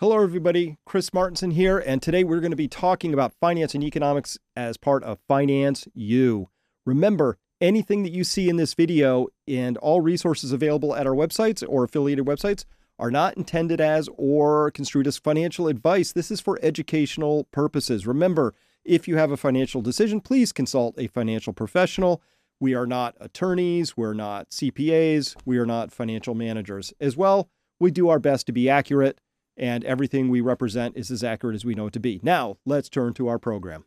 Hello, everybody. Chris Martenson here, and today we're going to be talking about finance and economics as part of Finance U. Remember, anything that you see in this video and all resources available at our websites or affiliated websites are not intended as or construed as financial advice. This is for educational purposes. Remember, if you have a financial decision, please consult a financial professional. We are not attorneys, we're not CPAs, we are not financial managers. As well, we do our best to be accurate and everything we represent is as accurate as we know it to be. Now, let's turn to our program.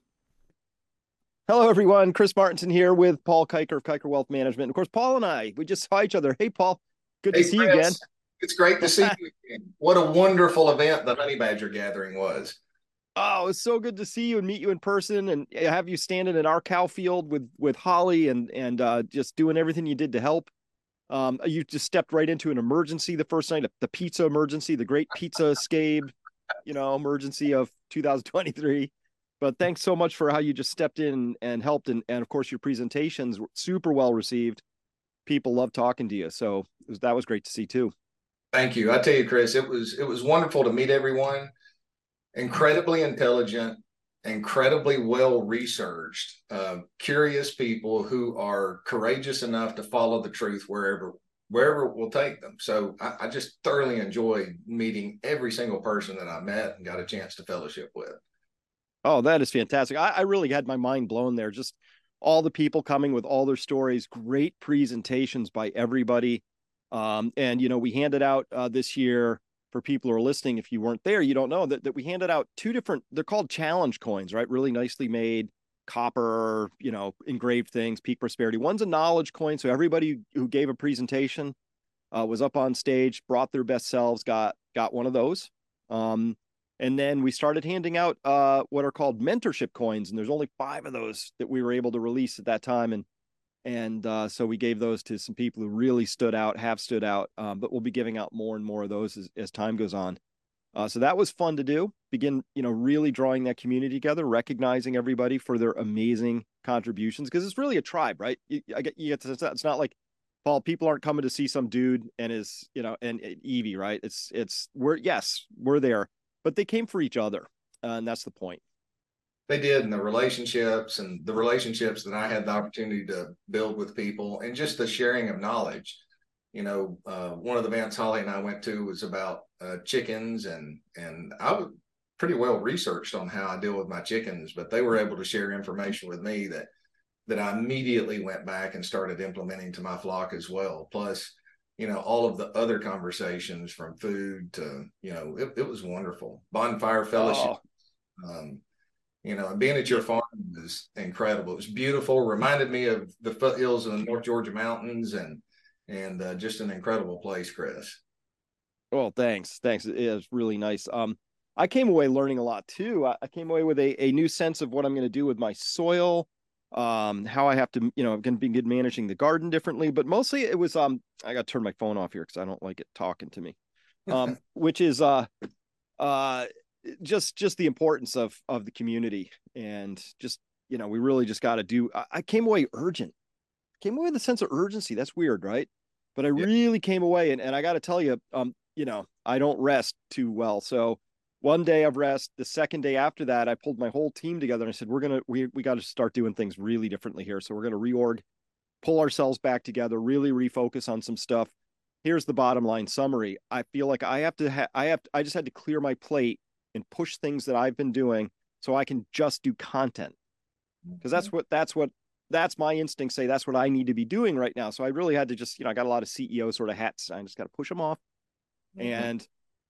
Hello, everyone. Chris Martenson here with Paul Kiker of Kiker Wealth Management. Of course, Paul and I, we just saw each other. Hey, Paul, good hey, to see Chris. you again. It's great to see you again. What a wonderful event the Honey Badger gathering was. Oh, it's so good to see you and meet you in person and have you standing in our cow field with with Holly and and uh, just doing everything you did to help. Um, you just stepped right into an emergency the first night, the pizza emergency, the great pizza scabe, you know, emergency of 2023. But thanks so much for how you just stepped in and helped. And, and of course, your presentations were super well received. People love talking to you. So was, that was great to see too. Thank you. I tell you, Chris, it was it was wonderful to meet everyone. Incredibly intelligent, incredibly well researched, uh, curious people who are courageous enough to follow the truth wherever wherever it will take them. So I, I, just thoroughly enjoyed meeting every single person that I met and got a chance to fellowship with. Oh, that is fantastic. I, I really had my mind blown there. Just all the people coming with all their stories, great presentations by everybody. Um, and you know, we handed out uh, this year for people who are listening, if you weren't there, you don't know that, that we handed out two different, they're called challenge coins, right? Really nicely made copper, you know, engraved things, peak prosperity. One's a knowledge coin. So everybody who gave a presentation uh, was up on stage, brought their best selves, got, got one of those. Um, and then we started handing out uh, what are called mentorship coins. And there's only five of those that we were able to release at that time. And and uh, so we gave those to some people who really stood out, have stood out. Um, but we'll be giving out more and more of those as, as time goes on. Uh, so that was fun to do. Begin, you know, really drawing that community together, recognizing everybody for their amazing contributions because it's really a tribe, right? You, I get you get to, it's not like Paul. People aren't coming to see some dude and his, you know, and, and Evie, right? It's it's we're yes we're there, but they came for each other, uh, and that's the point they did and the relationships and the relationships that I had the opportunity to build with people and just the sharing of knowledge. You know, uh, one of the events Holly and I went to was about uh, chickens and and I was pretty well researched on how I deal with my chickens, but they were able to share information with me that that I immediately went back and started implementing to my flock as well. Plus, you know, all of the other conversations from food to, you know, it, it was wonderful. Bonfire fellowship. Oh. Um, you know, being at your farm was incredible. It was beautiful. Reminded me of the foothills of the North Georgia mountains, and and uh, just an incredible place, Chris. Well, thanks, thanks. It was really nice. Um, I came away learning a lot too. I, I came away with a, a new sense of what I'm going to do with my soil, um, how I have to, you know, I'm going to be managing the garden differently. But mostly, it was um, I got to turn my phone off here because I don't like it talking to me. Um, which is uh, uh, just just the importance of of the community and just you know we really just got to do I, I, came away urgent. Came away with a sense of urgency. That's weird right? But i yeah. really came away and, and i got to tell you um you know i don't rest too well. So one day of rest the second day after that i pulled my whole team together and i said we're gonna we, we got to start doing things really differently here. So we're gonna reorg pull ourselves back together really refocus on some stuff. Here's the bottom line summary. I feel like i have to ha- i have to, i just had to clear my plate and push things that I've been doing so I can just do content. Because that's what that's what that's my instincts say that's what I need to be doing right now. So I really had to just, you know, I got a lot of CEO sort of hats. I just got to push them off. Mm-hmm. And,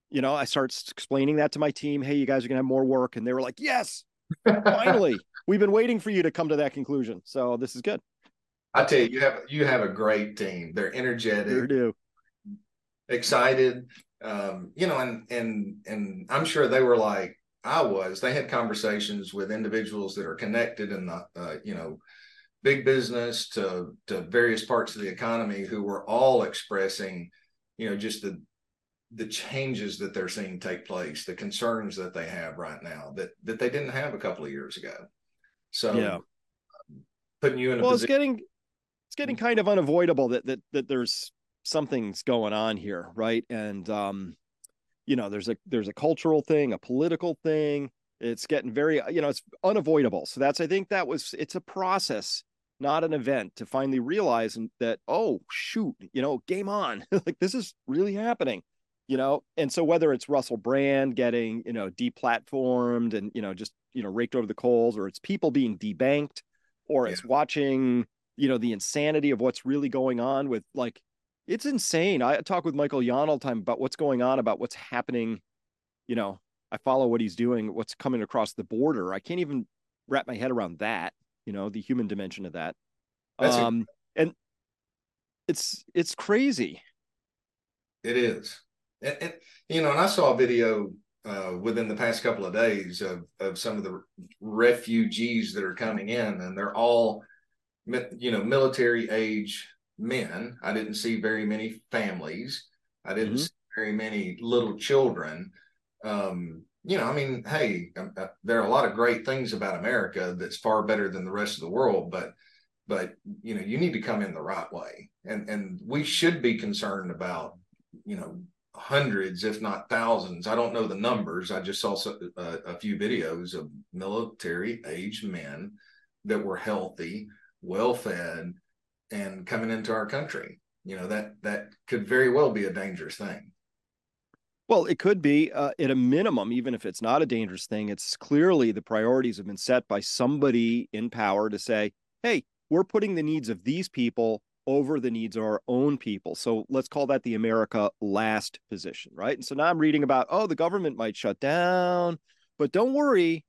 you know, I start explaining that to my team. Hey, you guys are gonna have more work. And they were like, Yes, finally. We've been waiting for you to come to that conclusion. So this is good. I tell you, you have you have a great team. They're energetic. Sure do. Excited um, you know, and and and I'm sure they were like I was. They had conversations with individuals that are connected in the uh, you know big business to to various parts of the economy who were all expressing you know just the the changes that they're seeing take place, the concerns that they have right now that that they didn't have a couple of years ago. So yeah, putting you in a well, position- it's getting it's getting kind of unavoidable that that that there's something's going on here, right? And um, you know, there's a there's a cultural thing, a political thing. It's getting very, you know, it's unavoidable. So that's I think that was it's a process, not an event, to finally realize that oh shoot, you know, game on, like this is really happening you know and so whether it's russell brand getting you know deplatformed and you know just you know raked over the coals or it's people being debanked or yeah. it's watching you know the insanity of what's really going on with like it's insane. I talk with michael yon all the time about what's going on about what's happening. You know i follow what he's doing what's coming across the border. I can't even wrap my head around that you know the human dimension of that. That's um a- and it's it's crazy. It is. And, and, you know, and I saw a video uh, within the past couple of days of of some of the refugees that are coming in, and they're all, you know, military age men. I didn't see very many families. I didn't mm-hmm. see very many little children. Um, you know, I mean, hey, um, uh, there are a lot of great things about America that's far better than the rest of the world, but but you know, you need to come in the right way, and and we should be concerned about you know hundreds, if not thousands. I don't know the numbers. I just saw a, a few videos of military age men that were healthy, well fed, and coming into our country. You know that that could very well be a dangerous thing. Well, it could be uh, at a minimum, even if it's not a dangerous thing. It's clearly the priorities have been set by somebody in power to say, "Hey, we're putting the needs of these people over the needs of our own people. So let's call that the America last position, right? And so now I'm reading about, oh, the government might shut down, but don't worry,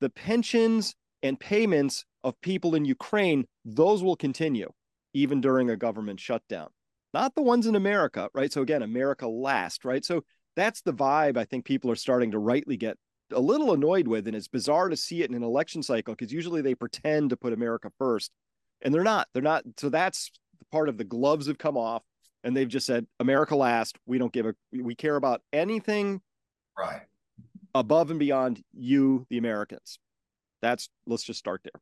the pensions and payments of people in Ukraine, those will continue even during a government shutdown. Not the ones in America, right? So again, America last, right? So that's the vibe I think people are starting to rightly get a little annoyed with. And it's bizarre to see it in an election cycle because usually they pretend to put America first and they're not. They're not. So that's part of the gloves have come off, and they've just said America last. We don't give a. We care about anything, right, above and beyond you, the Americans. That's let's just start there.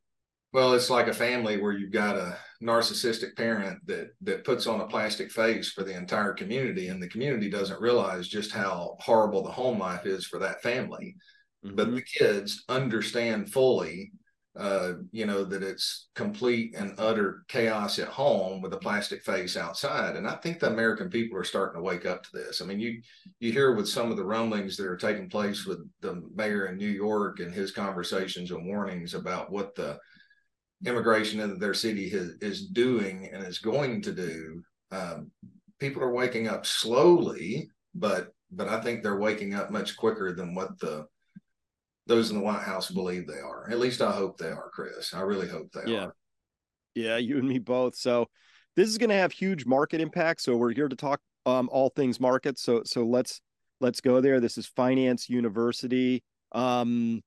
Well, it's like a family where you've got a narcissistic parent that that puts on a plastic face for the entire community, and the community doesn't realize just how horrible the home life is for that family. Mm-hmm. But the kids understand fully uh, you know, that it's complete and utter chaos at home with a plastic face outside. And I think the American people are starting to wake up to this. I mean, you you hear with some of the rumblings that are taking place with the mayor in New York and his conversations and warnings about what the immigration in their city has, is doing and is going to do. Um, people are waking up slowly, but but I think they're waking up much quicker than what the those in the White House believe they are. At least I hope they are, Chris. I really hope they yeah. are. Yeah, you and me both. So this is going to have huge market impact. So we're here to talk um, all things markets. So so let's let's go there. This is Finance University. Um,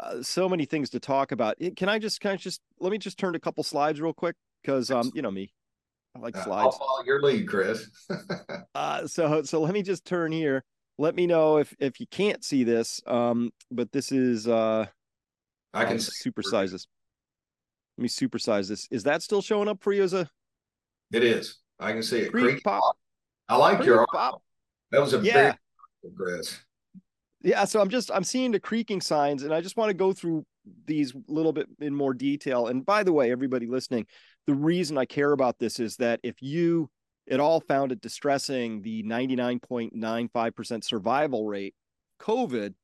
uh, so many things to talk about. Can I just kind of just let me just turn a couple slides real quick because um you know me, I like slides. I'll follow your lead, Chris. uh, so so let me just turn here let me know if if you can't see this. Um, but this is uh, I can supersize this. Let me supersize this. Is that still showing up for you as a? It is. I can see it. Creek, Creek pop. pop. I like Creek your pop. That was a yeah. very Yeah, so I'm just I'm seeing the creaking signs, and I just want to go through these a little bit in more detail. And by the way, everybody listening, the reason I care about this is that if you at all found it distressing the 99.95% survival rate. COVID,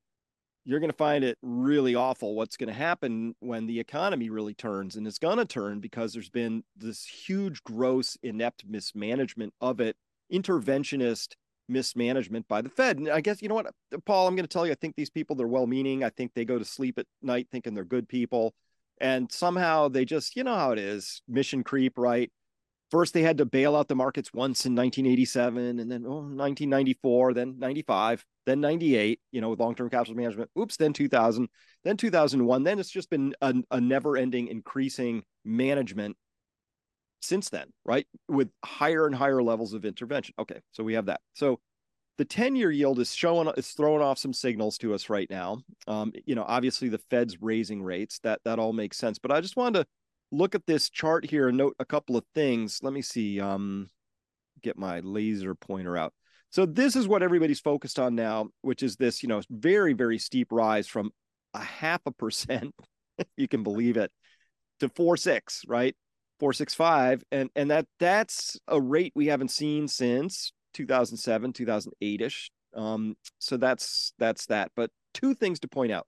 you're going to find it really awful what's going to happen when the economy really turns. And it's going to turn because there's been this huge, gross, inept mismanagement of it, interventionist mismanagement by the Fed. And I guess, you know what, Paul, I'm going to tell you, I think these people, they're well meaning. I think they go to sleep at night thinking they're good people. And somehow they just, you know how it is mission creep, right? first they had to bail out the markets once in 1987 and then oh, 1994 then 95 then 98 you know with long-term capital management oops then 2000 then 2001 then it's just been a, a never-ending increasing management since then right with higher and higher levels of intervention okay so we have that so the 10 year yield is showing it's throwing off some signals to us right now um, you know obviously the fed's raising rates that that all makes sense but i just wanted to look at this chart here and note a couple of things. Let me see. Um, get my laser pointer out. So this is what everybody's focused on now, which is this, you know, very, very steep rise from a half a percent, you can believe it, to four six, right? Four six five. And and that that's a rate we haven't seen since 2007, 2008-ish. Um, so that's that's that. But two things to point out.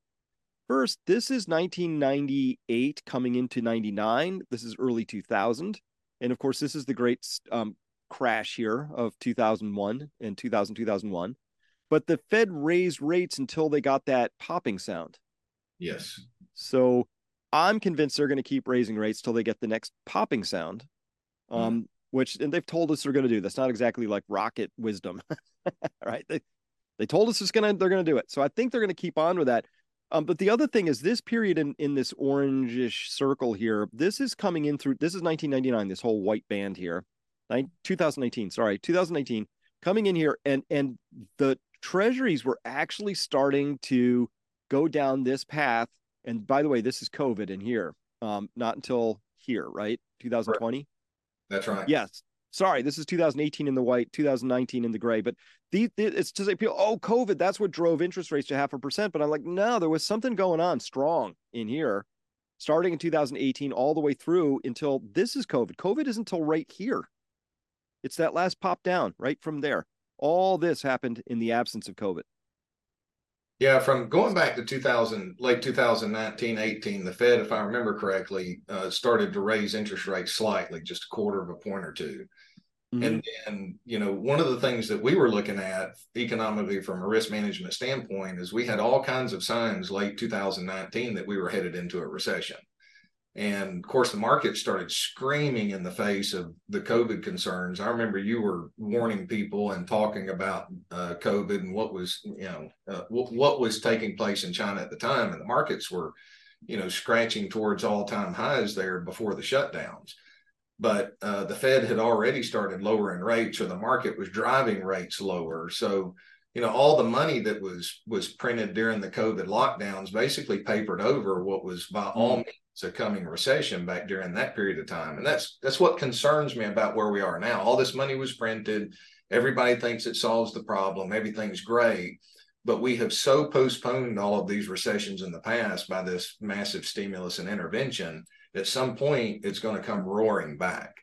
First, this is 1998 coming into 99. This is early 2000. And of course, this is the great um, crash here of 2001 and 2000 2001 but the fed raised rates until they got that popping sound yes so i'm convinced they're going to keep raising rates till they get the next popping sound um mm. which and they've told us they're going to do that's not exactly like rocket wisdom right they, they told us it's going to they're going to do it so i think they're going to keep on with that um, but the other thing is this period in, in this orangish circle here, this is coming in through, this is 1999, this whole white band here. 2019, sorry, 2019, coming in here and and the treasuries were actually starting to go down this path. And by the way, this is COVID in here, um, not until here, right? 2020. That's right. Yes. Sorry, this is 2018 in the white, 2019 in the gray. But the, the it's to say people, oh, COVID, that's what drove interest rates to half a percent. But I'm like, no, there was something going on strong in here, starting in 2018 all the way through until this is COVID. COVID is until right here. It's that last pop down right from there. All this happened in the absence of COVID. Yeah, from going back to 2000, late 2019, 18, the Fed, if I remember correctly, uh, started to raise interest rates slightly, just a quarter of a point or 2 mm-hmm. And then, you know, one of the things that we were looking at economically from a risk management standpoint is we had all kinds of signs late 2019 that we were headed into a recession. And of course, the market started screaming in the face of the COVID concerns. I remember you were warning people and talking about uh, COVID and what was, you know, uh, w- what was taking place in China at the time, and the markets were, you know, scratching towards all-time highs there before the shutdowns. But uh, the Fed had already started lowering rates, or the market was driving rates lower. So, you know, all the money that was was printed during the COVID lockdowns basically papered over what was by all mm-hmm. means a coming recession back during that period of time. And that's that's what concerns me about where we are now. All this money was printed. Everybody thinks it solves the problem. Everything's great. But we have so postponed all of these recessions in the past by this massive stimulus and intervention. At some point, it's going to come roaring back.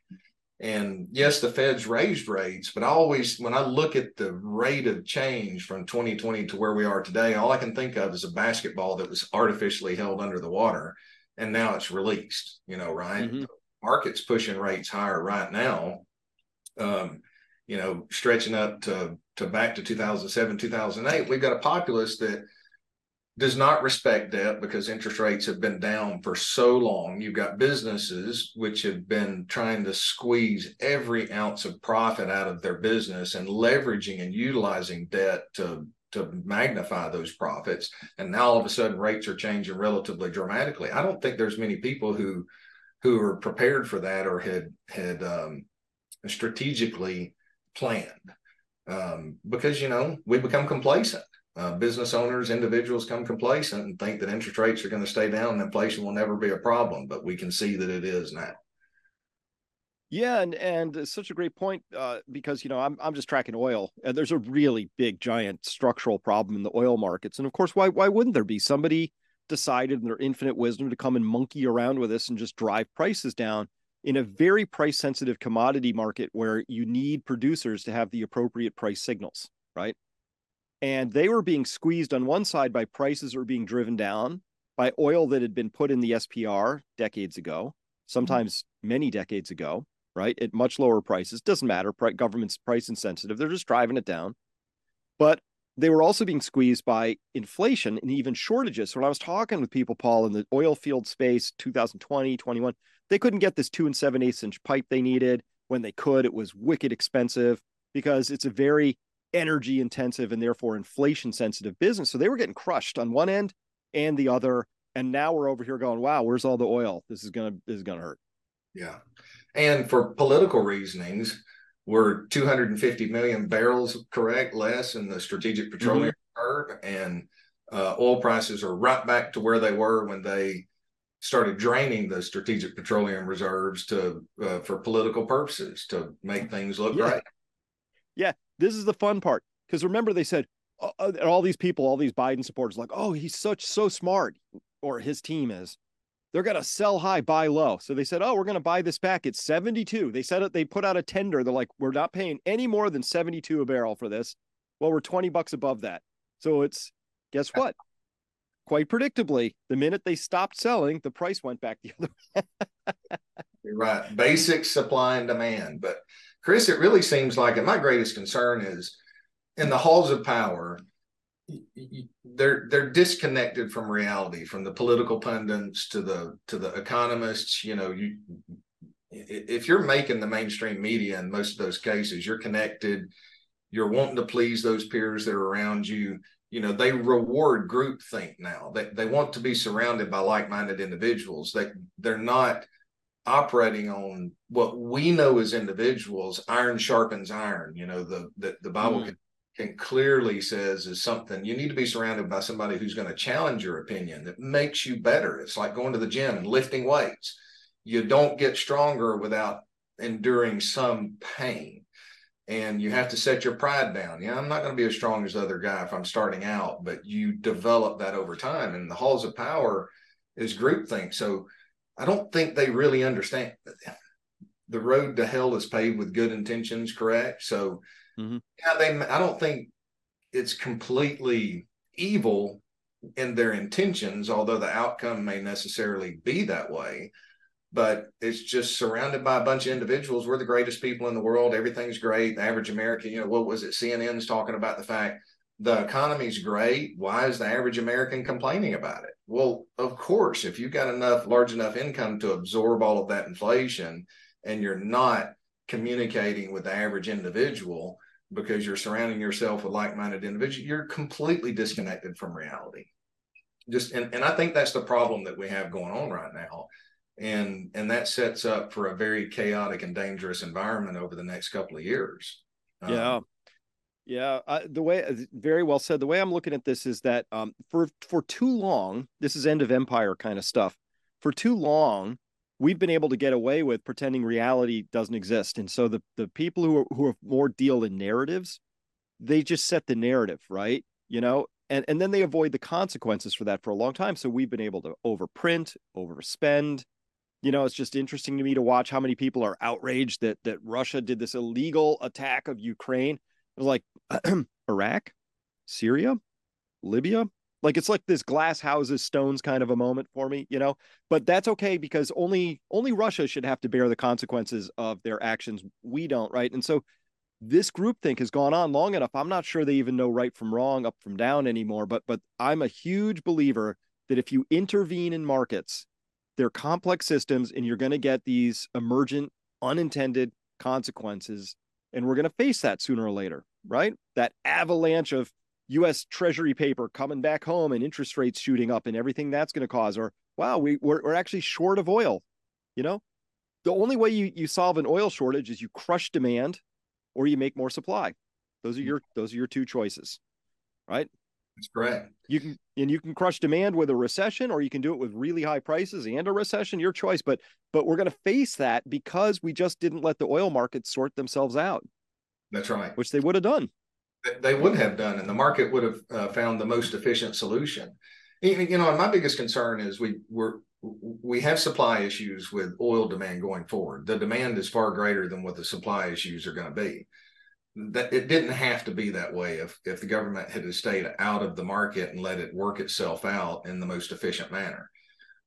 And yes, the Fed's raised rates, but I always, when I look at the rate of change from 2020 to where we are today, all I can think of is a basketball that was artificially held under the water and now it's released, you know, right? Mm-hmm. market's pushing rates higher right now. Um, you know, stretching up to to back to 2007, 2008, we've got a populace that does not respect debt because interest rates have been down for so long. You've got businesses which have been trying to squeeze every ounce of profit out of their business and leveraging and utilizing debt to to magnify those profits. And now all of a sudden rates are changing relatively dramatically. I don't think there's many people who who are prepared for that or had had um, strategically planned um, because you know we become complacent. Uh, business owners, individuals come complacent and think that interest rates are going to stay down and inflation will never be a problem. But we can see that it is now. Yeah, and and it's such a great point uh, because you know I'm I'm just tracking oil, and there's a really big, giant structural problem in the oil markets, and of course, why why wouldn't there be? Somebody decided in their infinite wisdom to come and monkey around with this and just drive prices down in a very price sensitive commodity market where you need producers to have the appropriate price signals, right? And they were being squeezed on one side by prices that were being driven down by oil that had been put in the SPR decades ago, sometimes many decades ago right? At much lower prices. Doesn't matter. Government's price insensitive. They're just driving it down. But they were also being squeezed by inflation and even shortages. So when I was talking with people, Paul, in the oil field space, 2020, 21, they couldn't get this two and seven eighths inch pipe they needed. When they could, it was wicked expensive because it's a very energy intensive and therefore inflation sensitive business. So they were getting crushed on one end and the other. And now we're over here going, wow, where's all the oil? This is gonna this is gonna hurt. Yeah. And for political reasonings, we're 250 million barrels correct less in the strategic petroleum mm-hmm. reserve, and uh, oil prices are right back to where they were when they started draining the strategic petroleum reserves to uh, for political purposes to make things look yeah. great. Yeah, this is the fun part. Because remember, they said, uh, uh all these people, all these Biden supporters, like, oh, he's such so smart, or his team is. They're gonna sell high, buy low. So they said, oh, we're gonna buy this back. It's 72. They said it. They put out a tender. They're like, we're not paying any more than 72 a barrel for this. Well, we're 20 bucks above that. So it's guess what? Quite predictably, the minute they stopped selling, the price went back the other way. You're right. Basic supply and demand. But Chris, it really seems like, and my greatest concern is in the halls of power, they're they're disconnected from reality, from the political pundits to the to the economists. You know, you if you're making the mainstream media in most of those cases, you're connected you're wanting to please those peers that are around you you know they reward groupthink now they, they want to be surrounded by like-minded individuals they they're not operating on what we know as individuals iron sharpens iron you know the the, the bible mm. Can clearly says is something you need to be surrounded by somebody who's going to challenge your opinion that makes you better it's like going to the gym and lifting weights you don't get stronger without enduring some pain and you have to set your pride down. Yeah, I'm not going to be as strong as the other guy if I'm starting out, but you develop that over time. And the halls of power is groupthink. So I don't think they really understand. The road to hell is paved with good intentions, correct? So mm-hmm. yeah, they. I don't think it's completely evil in their intentions, although the outcome may necessarily be that way but it's just surrounded by a bunch of individuals. We're the greatest people in the world. Everything's great. The average American, you know, what was it? CNN's talking about the fact the economy's great. Why is the average American complaining about it? Well, of course, if you've got enough large enough income to absorb all of that inflation and you're not communicating with the average individual because you're surrounding yourself with like-minded individuals, you're completely disconnected from reality. Just and, and I think that's the problem that we have going on right now. And and that sets up for a very chaotic and dangerous environment over the next couple of years. Um, yeah. Yeah the way uh, very well said. The way i'm looking at this is that um, for for too long this is end of empire kind of stuff. For too long we've been able to get away with pretending reality doesn't exist and so the the people who are, who are more deal in narratives they just set the narrative right you know and and then they avoid the consequences for that for a long time so we've been able to overprint overspend you know, it's just interesting to me to watch how many people are outraged that that Russia did this illegal attack of Ukraine. It was like Iraq, Syria, Libya. Like it's like this glass houses stones kind of a moment for me, you know. But that's okay because only only Russia should have to bear the consequences of their actions. We don't, right? And so this group think has gone on long enough. I'm not sure they even know right from wrong, up from down anymore. But but I'm a huge believer that if you intervene in markets they're complex systems, and you're going to get these emergent, unintended consequences. And we're going to face that sooner or later, right? That avalanche of US Treasury paper coming back home and interest rates shooting up and everything that's going to cause, or wow, we, we're, we're actually short of oil. You know, the only way you, you solve an oil shortage is you crush demand or you make more supply. Those are hmm. your those are your two choices, right? That's correct. You can and you can crush demand with a recession, or you can do it with really high prices and a recession. Your choice. But but we're going to face that because we just didn't let the oil markets sort themselves out. That's right. Which they would have done. They would have done, and the market would have uh, found the most efficient solution. You know, and my biggest concern is we we're we have supply issues with oil demand going forward. The demand is far greater than what the supply issues are going to be that it didn't have to be that way if if the government had stayed out of the market and let it work itself out in the most efficient manner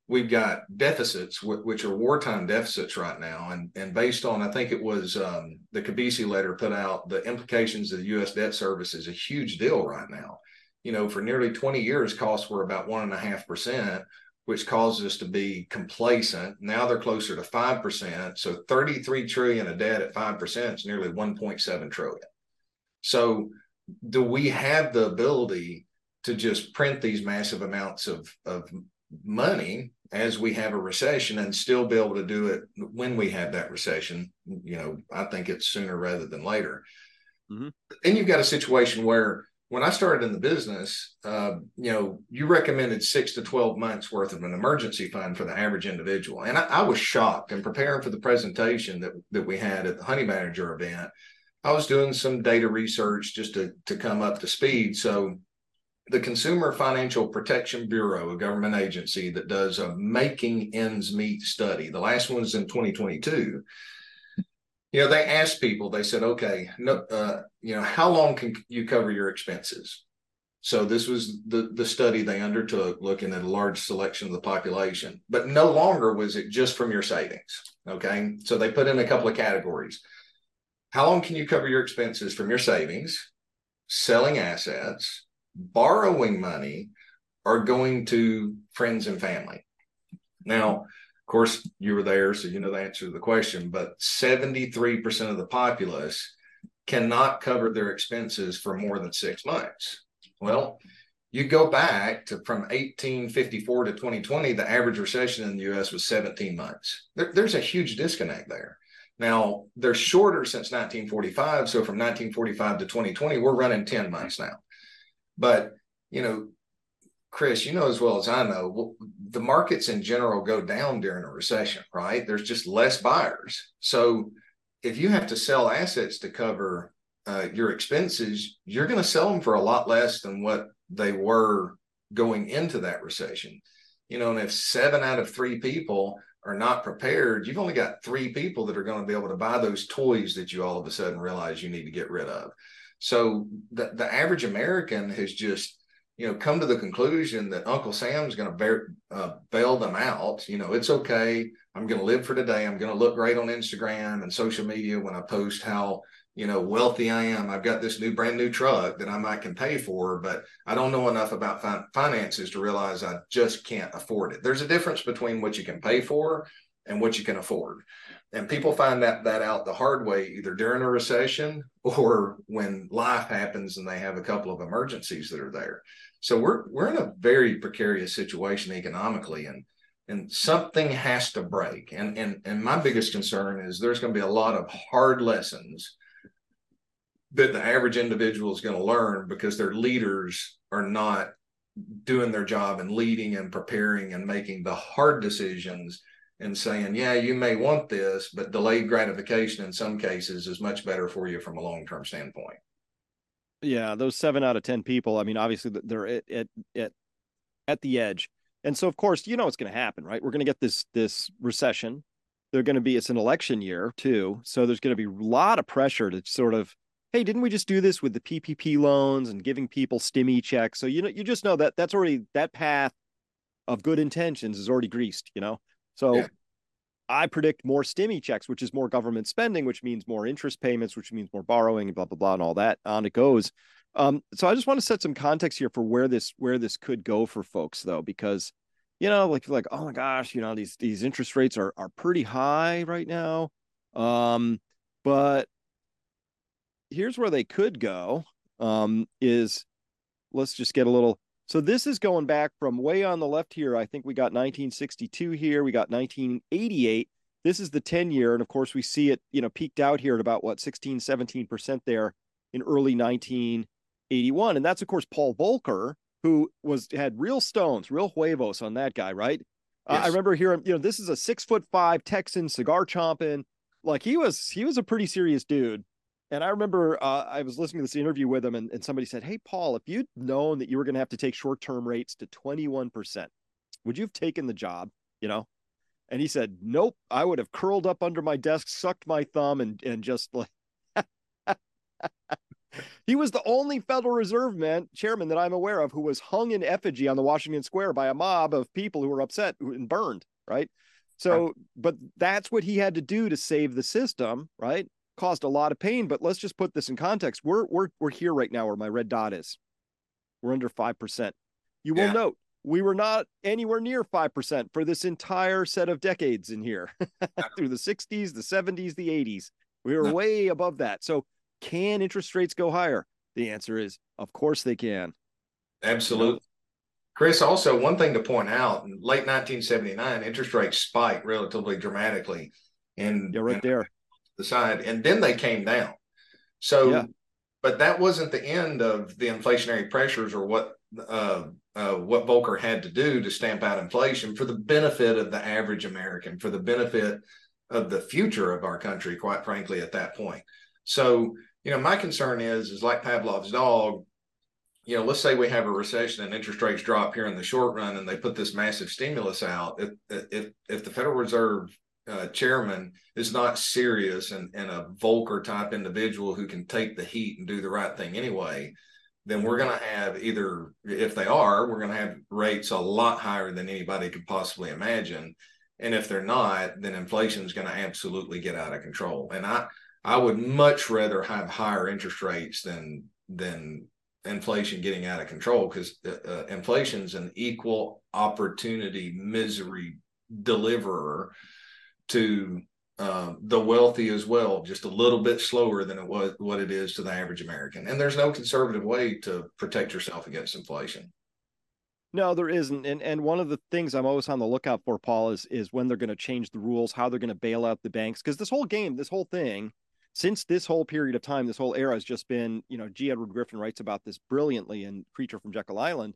we've got deficits which are wartime deficits right now and and based on i think it was um, the Kobeissi letter put out the implications of the us debt service is a huge deal right now you know for nearly 20 years costs were about one and a half percent which causes us to be complacent. Now they're closer to 5%. So 33 trillion of debt at 5% is nearly 1.7 trillion. So do we have the ability to just print these massive amounts of, of money as we have a recession and still be able to do it when we have that recession? You know, I think it's sooner rather than later. Mm-hmm. Then you've got a situation where when I started in the business, uh, you know, you recommended six to 12 months worth of an emergency fund for the average individual. And I, I was shocked and preparing for the presentation that, that we had at the Honey Badger event. I was doing some data research just to, to come up to speed. So the Consumer Financial Protection Bureau, a government agency that does a making ends meet study, the last one was in 2022. You know, they asked people, they said, okay, no, uh, you know, how long can you cover your expenses? So this was the, the study they undertook looking at a large selection of the population, but no longer was it just from your savings. Okay. So they put in a couple of categories. How long can you cover your expenses from your savings, selling assets, borrowing money, or going to friends and family? Now, of course, you were there, so you know the answer to the question, but 73% of the populace cannot cover their expenses for more than six months. Well, you go back to from 1854 to 2020, the average recession in the US was 17 months. There, there's a huge disconnect there. Now, they're shorter since 1945. So from 1945 to 2020, we're running 10 months now. But, you know, Chris, you know as well as I know, the markets in general go down during a recession, right? There's just less buyers. So if you have to sell assets to cover uh, your expenses, you're going to sell them for a lot less than what they were going into that recession. You know, and if seven out of three people are not prepared, you've only got three people that are going to be able to buy those toys that you all of a sudden realize you need to get rid of. So the, the average American has just, you know, come to the conclusion that Uncle Sam's going to uh, bail them out. You know, it's okay. I'm going to live for today. I'm going to look great on Instagram and social media when I post how you know wealthy I am. I've got this new brand new truck that I might can pay for, but I don't know enough about fin- finances to realize I just can't afford it. There's a difference between what you can pay for and what you can afford. And people find that that out the hard way either during a recession or when life happens and they have a couple of emergencies that are there. So we're we're in a very precarious situation economically and and something has to break. And and and my biggest concern is there's going to be a lot of hard lessons that the average individual is going to learn because their leaders are not doing their job and leading and preparing and making the hard decisions and saying, yeah, you may want this, but delayed gratification in some cases is much better for you from a long term standpoint. Yeah, those seven out of ten people. I mean, obviously they're at at at, at the edge, and so of course you know what's going to happen, right? We're going to get this this recession. They're going to be it's an election year too, so there's going to be a lot of pressure to sort of hey, didn't we just do this with the PPP loans and giving people stimmy checks? So you know, you just know that that's already that path of good intentions is already greased, you know. So yeah. I predict more stimmy checks, which is more government spending, which means more interest payments, which means more borrowing, and blah blah blah, and all that. On it goes. Um, so I just want to set some context here for where this where this could go for folks, though, because you know, like like oh my gosh, you know these these interest rates are are pretty high right now. Um, but here's where they could go um, is let's just get a little so this is going back from way on the left here. I think we got 1962 here. We got 1988 this is the 10 year and of course we see it you know peaked out here at about what 16 17% there in early 1981 and that's of course paul volcker who was had real stones real huevos on that guy right? Yes. uh, i remember hearing you know this is a six foot five texan cigar chomping. Like he was he was a pretty serious dude and I remember uh, I was listening to this interview with him, and, and somebody said, Hey, Paul, if you'd known that you were going to have to take short term rates to 21%, would you have taken the job? You know? And he said, Nope, I would have curled up under my desk, sucked my thumb, and, and just like, he was the only Federal Reserve man chairman that I'm aware of who was hung in effigy on the Washington Square by a mob of people who were upset and burned, right? So, but that's what he had to do to save the system, right? Caused a lot of pain. But let's just put this in context. We're we're we're here right now where my red dot is. We're under five percent. You will yeah. note we were not anywhere near 5% for this entire set of decades in here through the 60s, the 70s, the 80s. We were no. way above that. So, can interest rates go higher? The answer is, of course, they can. Absolutely. Chris, also, one thing to point out in late 1979, interest rates spiked relatively dramatically. And yeah, right there the side, and then they came down. So, yeah. but that wasn't the end of the inflationary pressures or what uh, uh, what Volcker had to do to stamp out inflation for the benefit of the average American, for the benefit of the future of our country. Quite frankly, at that point. So you know, my concern is is like Pavlov's dog. You know, let's say we have a recession and interest rates drop here in the short run, and they put this massive stimulus out. If if if the Federal Reserve uh, chairman is not serious and, and a Volcker type individual who can take the heat and do the right thing anyway, then we're going to have either, if they are, we're going to have rates a lot higher than anybody could possibly imagine. And if they're not, then inflation is going to absolutely get out of control. And I, I would much rather have higher interest rates than than inflation getting out of control because uh, uh, inflation is an equal opportunity misery deliverer to uh, the wealthy as well, just a little bit slower than it was what it is to the average American. And there's no conservative way to protect yourself against inflation. No, there isn't. And and one of the things I'm always on the lookout for, Paul, is is when they're going to change the rules, how they're going to bail out the banks. Because this whole game, this whole thing, since this whole period of time, this whole era has just been, you know, G. Edward Griffin writes about this brilliantly in Creature from Jekyll Island,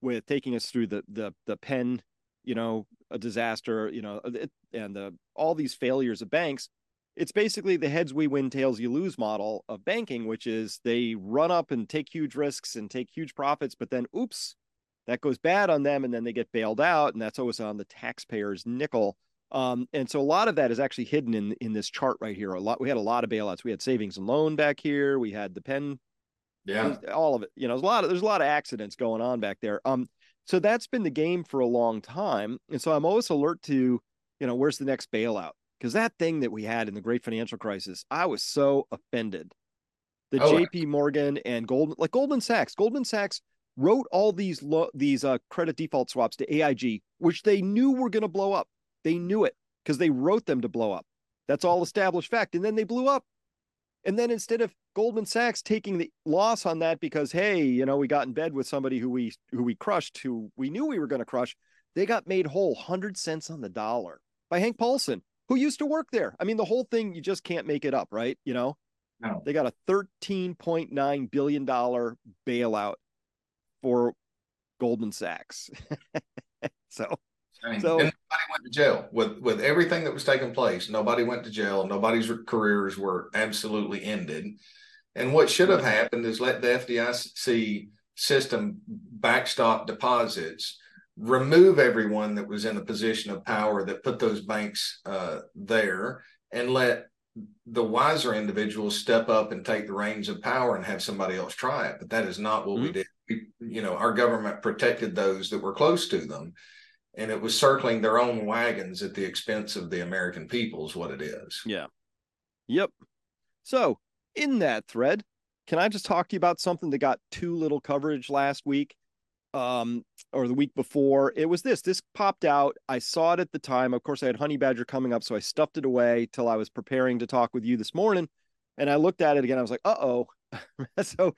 with taking us through the the the Penn you know, a disaster, you know, it, and the all these failures of banks. It's basically the heads we win, tails you lose model of banking, which is they run up and take huge risks and take huge profits, but then oops, that goes bad on them, and then they get bailed out, and that's always on the taxpayer's nickel. Um, and so a lot of that is actually hidden in in this chart right here. A lot we had a lot of bailouts. We had savings and loan back here. We had the pen yeah, all of it. You know, there's a lot of there's a lot of accidents going on back there. Um, so that's been the game for a long time. And so I'm always alert to, you know, where's the next bailout? Because that thing that we had in the great financial crisis, I was so offended. The oh, JP Morgan and Goldman, like Goldman Sachs, Goldman Sachs wrote all these lo- these uh, credit default swaps to AIG, which they knew were going to blow up. They knew it because they wrote them to blow up. That's all established fact. And then they blew up. And then instead of Goldman Sachs taking the loss on that because hey, you know, we got in bed with somebody who we who we crushed, who we knew we were going to crush, they got made whole 100 cents on the dollar by Hank Paulson, who used to work there. I mean, the whole thing you just can't make it up, right? You know. No. They got a 13.9 billion dollar bailout for Goldman Sachs. so so nobody went to jail with with everything that was taking place. Nobody went to jail. Nobody's careers were absolutely ended. And what should have happened is let the FDIC system backstop deposits, remove everyone that was in a position of power that put those banks uh, there, and let the wiser individuals step up and take the reins of power and have somebody else try it. But that is not what mm-hmm. we did. We, you know, our government protected those that were close to them and it was circling their own wagons at the expense of the American people, is what it is. Yeah. Yep. So, in that thread, can I just talk to you about something that got too little coverage last week? Um, or the week before. It was this. This popped out. I saw it at the time. Of course, I had Honey Badger coming up, so I stuffed it away till I was preparing to talk with you this morning. And I looked at it again. I was like, uh oh. so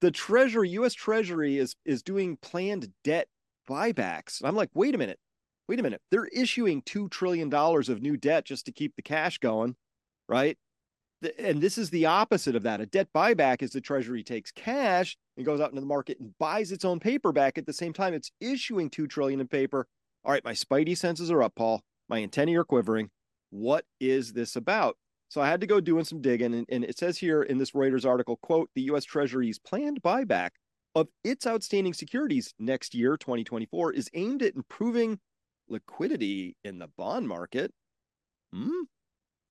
the Treasury, US Treasury, is is doing planned debt buybacks. I'm like, wait a minute, wait a minute. They're issuing $2 trillion of new debt just to keep the cash going, right? And this is the opposite of that. A debt buyback is the Treasury takes cash and goes out into the market and buys its own paper back at the same time it's issuing 2 trillion in paper. All right, my spidey senses are up, Paul. My antennae are quivering. What is this about? So I had to go doing some digging, and, and it says here in this Reuters article, quote, the U.S. Treasury's planned buyback of its outstanding securities next year, 2024, is aimed at improving liquidity in the bond market. Hmm?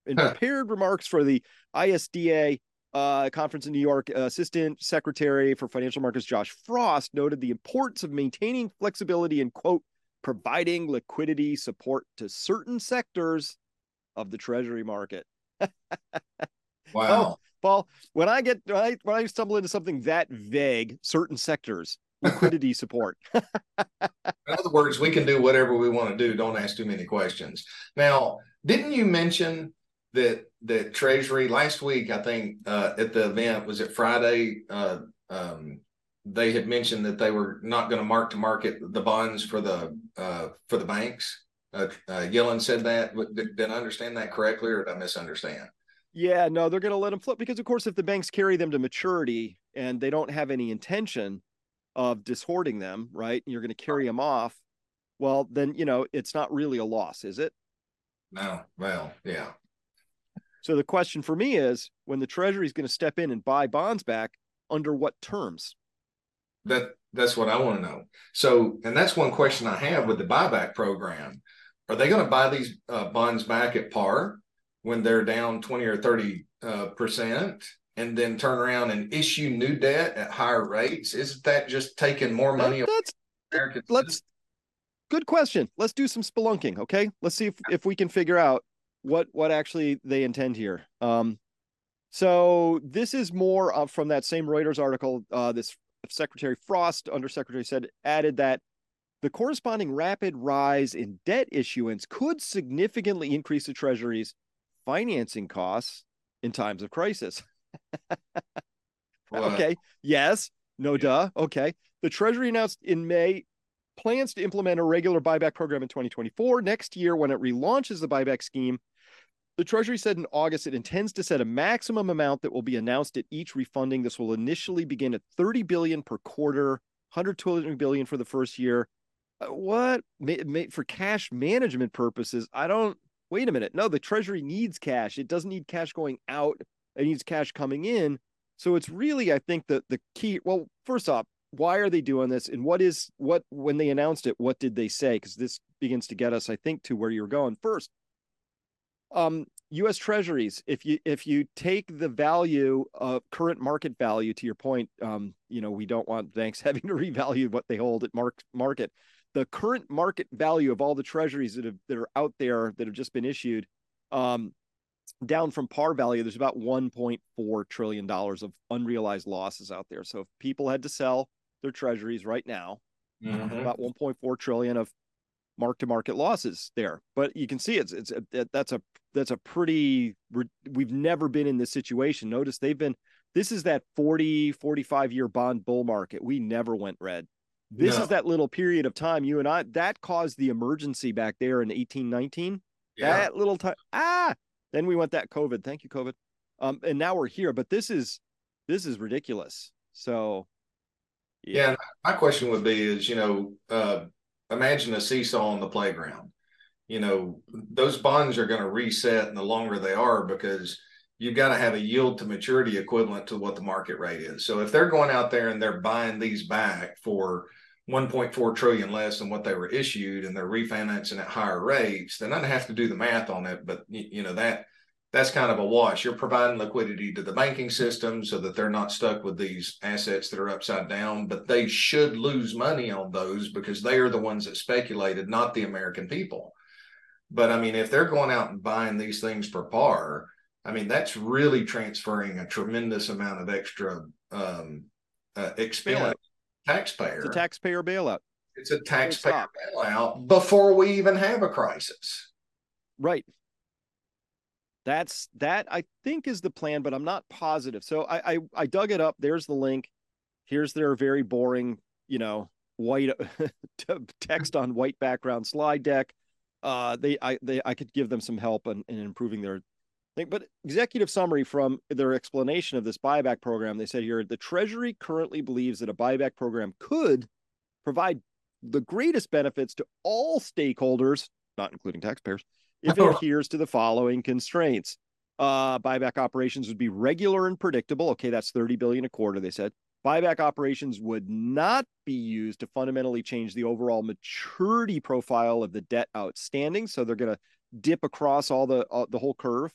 In prepared remarks for the ISDA uh, conference in New York, uh, Assistant Secretary for Financial Markets Josh Frost noted the importance of maintaining flexibility and, quote, providing liquidity support to certain sectors of the Treasury market. wow. Oh, Paul, when I get when I, when I stumble into something that vague, certain sectors, liquidity support. In other words, we can do whatever we want to do. Don't ask too many questions. Now, didn't you mention that that Treasury last week? I think uh, at the event was it Friday. Uh, um, they had mentioned that they were not going to mark to market the bonds for the uh, for the banks. Uh, uh, Yellen said that. Did, did I understand that correctly, or did I misunderstand? Yeah, no, they're going to let them flip because, of course, if the banks carry them to maturity and they don't have any intention of dishoarding them, right, and you're going to carry them off, well, then you know it's not really a loss, is it? No, well, yeah. So the question for me is when the Treasury is going to step in and buy bonds back, under what terms? That that's what I want to know. So, and that's one question I have with the buyback program. Are they going to buy these uh, bonds back at par when they're down 20 or 30 uh, percent and then turn around and issue new debt at higher rates? Isn't that just taking more money? That, that's American let's good question. Let's do some spelunking, okay? Let's see if, if we can figure out what what actually they intend here. Um, so this is more uh, from that same Reuters article. Uh, this Secretary Frost, Undersecretary, said added that the corresponding rapid rise in debt issuance could significantly increase the Treasury's financing costs in times of crisis. okay. Yes. No yeah. duh. Okay. The Treasury announced in May plans to implement a regular buyback program in 2024. Next year, when it relaunches the buyback scheme, the Treasury said in August it intends to set a maximum amount that will be announced at each refunding. This will initially begin at 30 billion per quarter, 120 billion for the first year. Uh, what for cash management purposes? I don't. Wait a minute. No, the Treasury needs cash. It doesn't need cash going out. It needs cash coming in. So it's really, I think, the the key. Well, first off, why are they doing this and what is what when they announced it what did they say because this begins to get us i think to where you're going first um us treasuries if you if you take the value of current market value to your point um you know we don't want banks having to revalue what they hold at mark market the current market value of all the treasuries that have that are out there that have just been issued um down from par value there's about 1.4 trillion dollars of unrealized losses out there so if people had to sell their treasuries right now. Mm-hmm. About 1.4 trillion of mark to market losses there. But you can see it's it's a, that's a that's a pretty we've never been in this situation. Notice they've been this is that 40 45 year bond bull market. We never went red. This no. is that little period of time you and I that caused the emergency back there in 1819. Yeah. That little time ah then we went that COVID. Thank you COVID. Um and now we're here, but this is this is ridiculous. So yeah. yeah. My question would be is, you know, uh, imagine a seesaw on the playground. You know, those bonds are going to reset and the longer they are because you've got to have a yield to maturity equivalent to what the market rate is. So if they're going out there and they're buying these back for 1.4 trillion less than what they were issued and they're refinancing at higher rates, then I'd have to do the math on it. But you know that that's kind of a wash. You're providing liquidity to the banking system so that they're not stuck with these assets that are upside down, but they should lose money on those because they are the ones that speculated, not the American people. But I mean, if they're going out and buying these things for par, I mean, that's really transferring a tremendous amount of extra um, uh, expense taxpayer. It's a taxpayer bailout. It's a taxpayer bailout before we even have a crisis. Right that's that I think is the plan, but I'm not positive. So I I, I dug it up. There's the link. Here's their very boring, you know, white text on white background slide deck. Uh, they I they I could give them some help in, in improving their But executive summary from their explanation of this buyback program, they said here the Treasury currently believes that a buyback program could provide the greatest benefits to all stakeholders, not including taxpayers, if it adheres to the following constraints. Uh, buyback operations would be regular and predictable. Okay, that's 30 billion a quarter, they said. Buyback operations would not be used to fundamentally change the overall maturity profile of the debt outstanding. So they're going to dip across all the uh, the whole curve,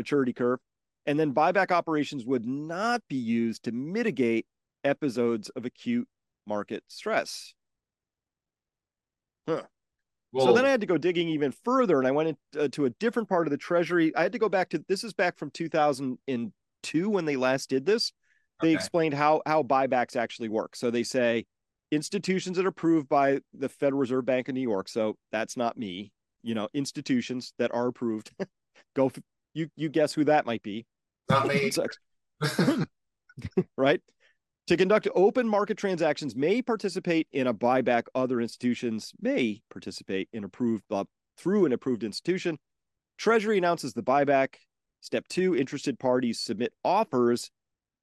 maturity curve. And then buyback operations would not be used to mitigate episodes of acute market stress. Huh. Well, so then I had to go digging even further, and I went into uh, a different part of the Treasury. I had to go back to this is back from 2002 when they last did this. They okay. explained how how buybacks actually work. So they say institutions that are approved by the Federal Reserve Bank of New York. So that's not me. You know, institutions that are approved. go you you guess who that might be? Not me. right? To conduct open market transactions may participate in a buyback. Other institutions may participate in approved uh, through an approved institution. Treasury announces the buyback. Step two, interested parties submit offers.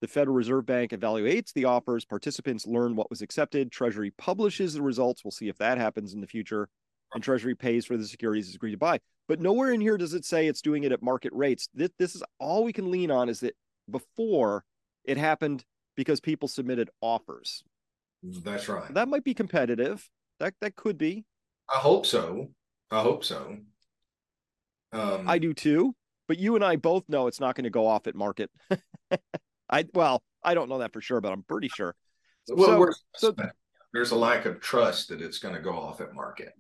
The Federal Reserve Bank evaluates the offers. Participants learn what was accepted. Treasury publishes the results. We'll see if that happens in the future. And Treasury pays for the securities it's agreed to buy. But nowhere in here does it say it's doing it at market rates. This, this is all we can lean on is that before it happened because people submitted offers. That's right. That might be competitive. That that could be. I hope so. I hope so. Um, I do too. But you and I both know it's not going to go off at market. I well, I don't know that for sure, but I'm pretty sure. Well, so, so there's a lack of trust that it's going to go off at market.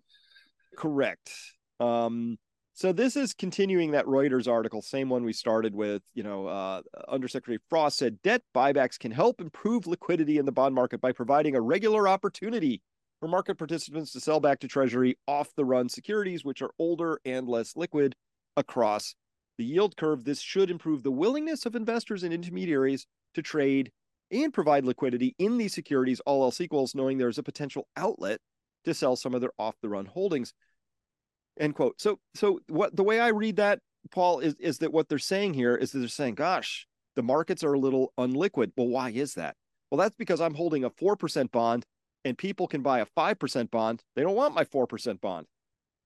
Correct. Um, so this is continuing that Reuters article, same one we started with. You know, uh, Undersecretary Frost said debt buybacks can help improve liquidity in the bond market by providing a regular opportunity for market participants to sell back to Treasury off the run securities, which are older and less liquid across the yield curve. This should improve the willingness of investors and intermediaries to trade and provide liquidity in these securities, all else equals, knowing there's a potential outlet to sell some of their off the run holdings. End quote. So, so what the way I read that, Paul, is is that what they're saying here is that they're saying, "Gosh, the markets are a little unliquid." Well, why is that? Well, that's because I'm holding a four percent bond, and people can buy a five percent bond. They don't want my four percent bond.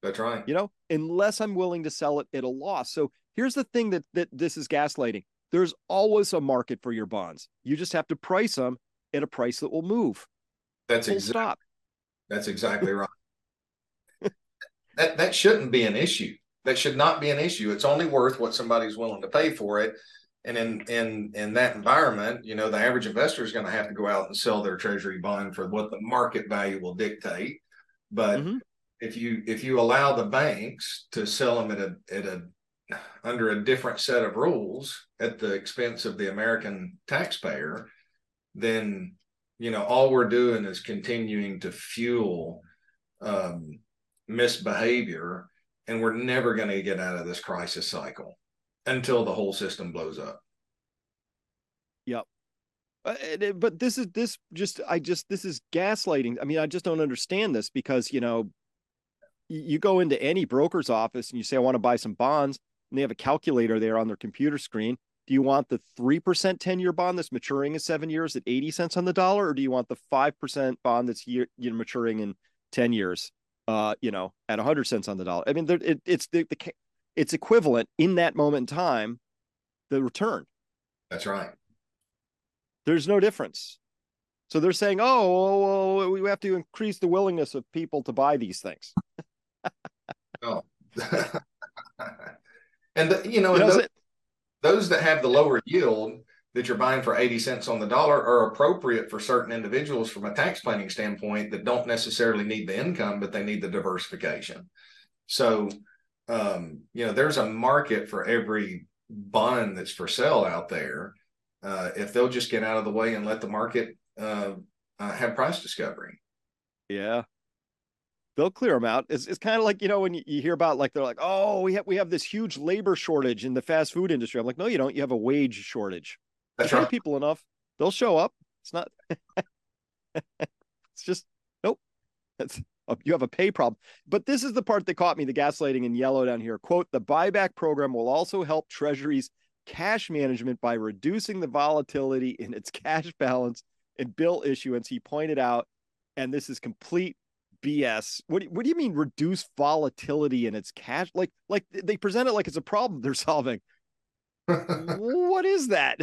That's right. You know, unless I'm willing to sell it at a loss. So here's the thing that that this is gaslighting. There's always a market for your bonds. You just have to price them at a price that will move. That's exactly. Stop. That's exactly right that that shouldn't be an issue. That should not be an issue. It's only worth what somebody's willing to pay for it. And in in in that environment, you know, the average investor is going to have to go out and sell their treasury bond for what the market value will dictate. But mm-hmm. if you if you allow the banks to sell them at a at a under a different set of rules at the expense of the American taxpayer, then you know all we're doing is continuing to fuel um, misbehavior and we're never going to get out of this crisis cycle until the whole system blows up. Yep. Uh, but this is this just i just this is gaslighting. I mean i just don't understand this because you know you go into any broker's office and you say i want to buy some bonds and they have a calculator there on their computer screen do you want the 3% 10 year bond that's maturing in seven years at 80 cents on the dollar or do you want the 5% bond that's year, you know, maturing in 10 years uh, you know, at 100 cents on the dollar. I mean, there, it, it's the, the it's equivalent in that moment in time, the return. That's right. There's no difference. So they're saying, oh, well, we have to increase the willingness of people to buy these things. oh. and, the, you know, you know those, those that have the lower yield, that you're buying for 80 cents on the dollar are appropriate for certain individuals from a tax planning standpoint that don't necessarily need the income, but they need the diversification. So, um, you know, there's a market for every bond that's for sale out there. Uh, if they'll just get out of the way and let the market uh, uh, have price discovery. Yeah. They'll clear them out. It's, it's kind of like, you know, when you, you hear about like, they're like, oh, we have, we have this huge labor shortage in the fast food industry. I'm like, no, you don't. You have a wage shortage. That's right. people enough, they'll show up. It's not. it's just nope. That's oh, you have a pay problem. But this is the part that caught me: the gaslighting in yellow down here. Quote: The buyback program will also help Treasury's cash management by reducing the volatility in its cash balance and bill issuance. He pointed out, and this is complete BS. What what do you mean reduce volatility in its cash? Like like they present it like it's a problem they're solving. what is that?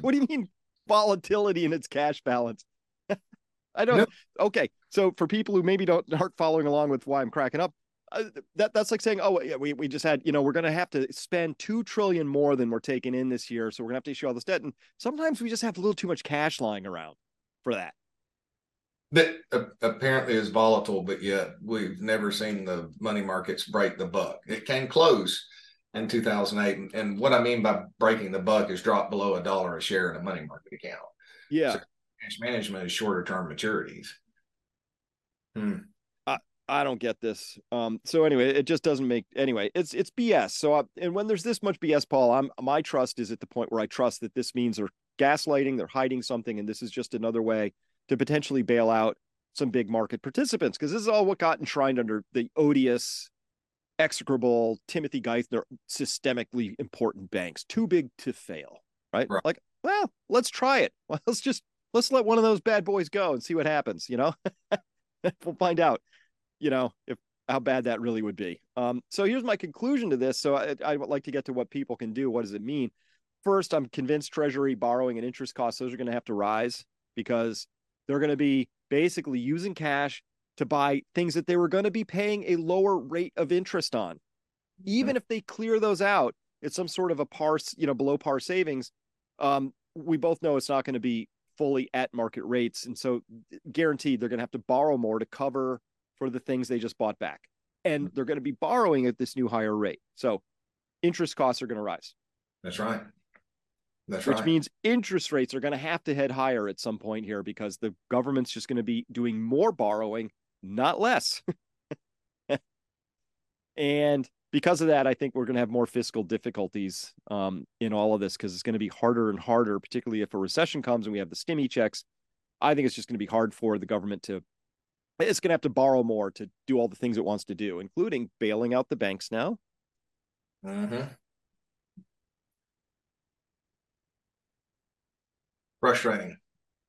what do you mean volatility in its cash balance? I don't. Nope. Okay, so for people who maybe don't aren't following along with why I'm cracking up, uh, that that's like saying, oh yeah, we we just had, you know, we're going to have to spend two trillion more than we're taking in this year, so we're going to have to issue all this debt, and sometimes we just have a little too much cash lying around for that. That uh, apparently is volatile, but yet we've never seen the money markets break the buck. It came close in 2008. And what I mean by breaking the buck is drop below a dollar a share in a money market account. Yeah. So cash management is shorter term maturities. Hmm. I, I don't get this. Um, so anyway, it just doesn't make anyway. It's it's BS. So I, and when there's this much BS, Paul, I'm my trust is at the point where I trust that this means they're gaslighting, they're hiding something, and this is just another way to potentially bail out some big market participants because this is all what got enshrined under the odious execrable Timothy Geithner systemically important banks, too big to fail, right? right? Like, well, let's try it. Well, let's just let's let one of those bad boys go and see what happens, you know? we'll find out. you know, if how bad that really would be. Um, so here's my conclusion to this. So I, I would like to get to what people can do. What does it mean? First, I'm convinced Treasury borrowing and interest costs those are going to have to rise because they're going to be basically using cash to buy things that they were going to be paying a lower rate of interest on. Even if they clear those out, it's some sort of a par, you know, below par savings. Um, we both know it's not going to be fully at market rates, and so guaranteed they're going to have to borrow more to cover for the things they just bought back. And mm-hmm. they're going to be borrowing at this new higher rate. So interest costs are going to rise. That's right. That's which right. means interest rates are going to have to head higher at some point here because the government's just going to be doing more borrowing, not less. and because of that, I think we're going to have more fiscal difficulties um, in all of this because it's going to be harder and harder, particularly if a recession comes and we have the stimmy checks. I think it's just going to be hard for the government to it's going to have to borrow more to do all the things it wants to do, including bailing out the banks now. Mm-hmm. Frustrating.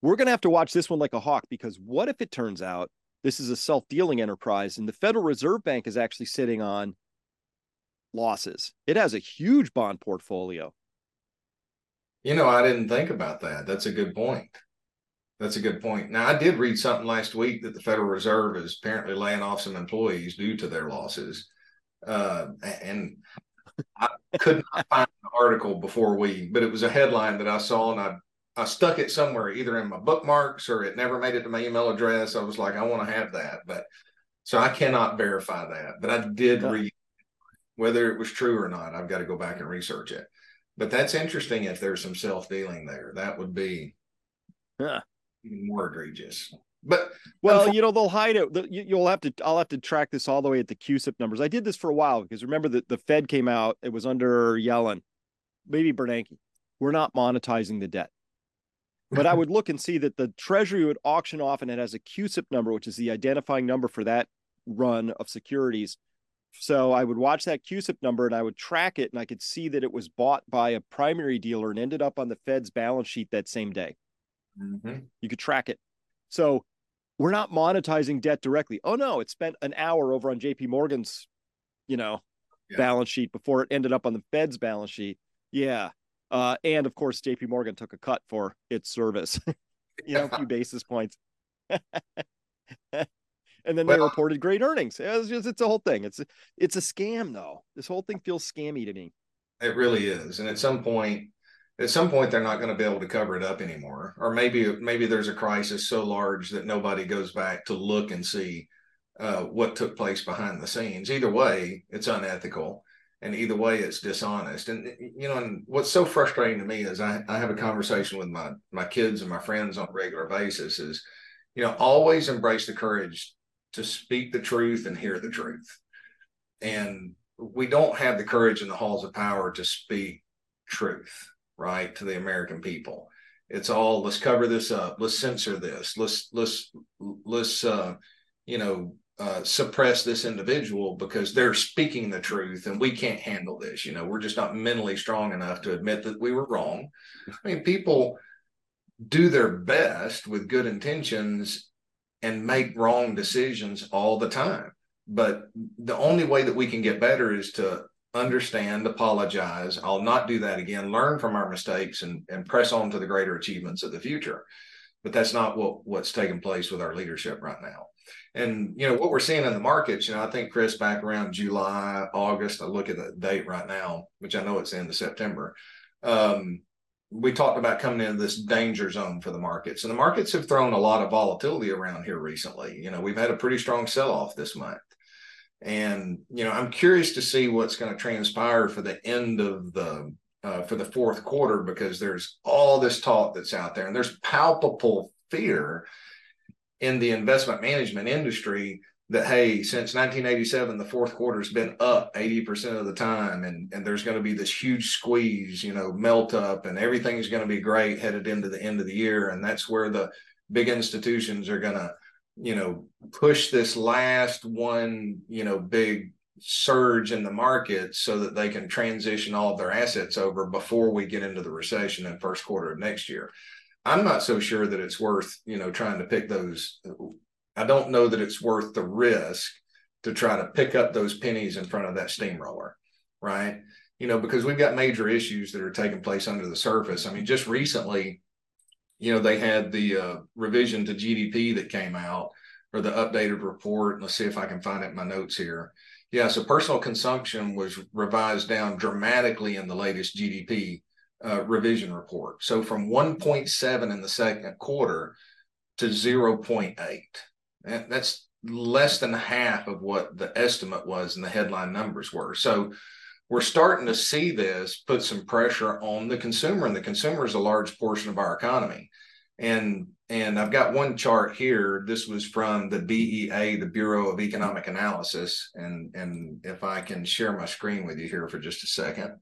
We're going to have to watch this one like a hawk because what if it turns out this is a self dealing enterprise and the Federal Reserve Bank is actually sitting on losses? It has a huge bond portfolio. You know, I didn't think about that. That's a good point. That's a good point. Now, I did read something last week that the Federal Reserve is apparently laying off some employees due to their losses. Uh, and I could not find an article before we, but it was a headline that I saw and I, I stuck it somewhere, either in my bookmarks or it never made it to my email address. I was like, I want to have that. But so I cannot verify that. But I did read whether it was true or not. I've got to go back and research it. But that's interesting if there's some self dealing there. That would be. Yeah even more egregious. But well, you know, they'll hide it. You'll have to. I'll have to track this all the way at the CUSIP numbers. I did this for a while because remember that the Fed came out. It was under Yellen, maybe Bernanke. We're not monetizing the debt, but I would look and see that the Treasury would auction off, and it has a CUSIP number, which is the identifying number for that run of securities. So I would watch that CUSIP number and I would track it, and I could see that it was bought by a primary dealer and ended up on the Fed's balance sheet that same day. Mm-hmm. You could track it. So we're not monetizing debt directly. Oh no, it spent an hour over on JP Morgan's, you know, yeah. balance sheet before it ended up on the Fed's balance sheet. Yeah. Uh, and of course, JP Morgan took a cut for its service, you know, a few basis points. and then well, they reported great earnings. It's just it's a whole thing. It's a, it's a scam though. This whole thing feels scammy to me. It really is. And at some point, at some point they're not going to be able to cover it up anymore or maybe maybe there's a crisis so large that nobody goes back to look and see uh, what took place behind the scenes either way it's unethical and either way it's dishonest. And you know and what's so frustrating to me is i, I have a conversation with my my kids and my friends on a regular basis is you know always embrace the courage to speak the truth and hear the truth. And we don't have the courage in the halls of power to speak truth right to the American people. It's all let's cover this up, let's censor this, let's let's let's uh, you know uh, suppress this individual because they're speaking the truth and we can't handle this. You know, we're just not mentally strong enough to admit that we were wrong. I mean, people do their best with good intentions and make wrong decisions all the time. But the only way that we can get better is to understand, apologize. I'll not do that again. Learn from our mistakes and, and press on to the greater achievements of the future. But that's not what what's taking place with our leadership right now. And you know what we're seeing in the markets. You know, I think Chris back around July, August. I look at the date right now, which I know it's the September. Um, we talked about coming into this danger zone for the markets, and the markets have thrown a lot of volatility around here recently. You know, we've had a pretty strong sell off this month. And you know, I'm curious to see what's going to transpire for the end of the uh, for the fourth quarter because there's all this talk that's out there, and there's palpable fear in the investment management industry that hey since 1987 the fourth quarter's been up 80% of the time and and there's going to be this huge squeeze you know melt up and everything's going to be great headed into the end of the year and that's where the big institutions are going to you know, push this last one, you know, big surge in the market so that they can transition all of their assets over before we get into the recession in first quarter of next year. I'm not so sure that it's worth, you know, trying to pick those I don't know that it's worth the risk to try to pick up those pennies in front of that steamroller, right? You know, because we've got major issues that are taking place under the surface. I mean, just recently, you know, they had the uh, revision to GDP that came out or the updated report. Let's see if I can find it in my notes here. Yeah, so personal consumption was revised down dramatically in the latest GDP uh, revision report. So from 1.7 in the second quarter to 0.8. That's less than half of what the estimate was and the headline numbers were. So we're starting to see this put some pressure on the consumer, and the consumer is a large portion of our economy. And and I've got one chart here. This was from the BEA, the Bureau of Economic Analysis. And and if I can share my screen with you here for just a second.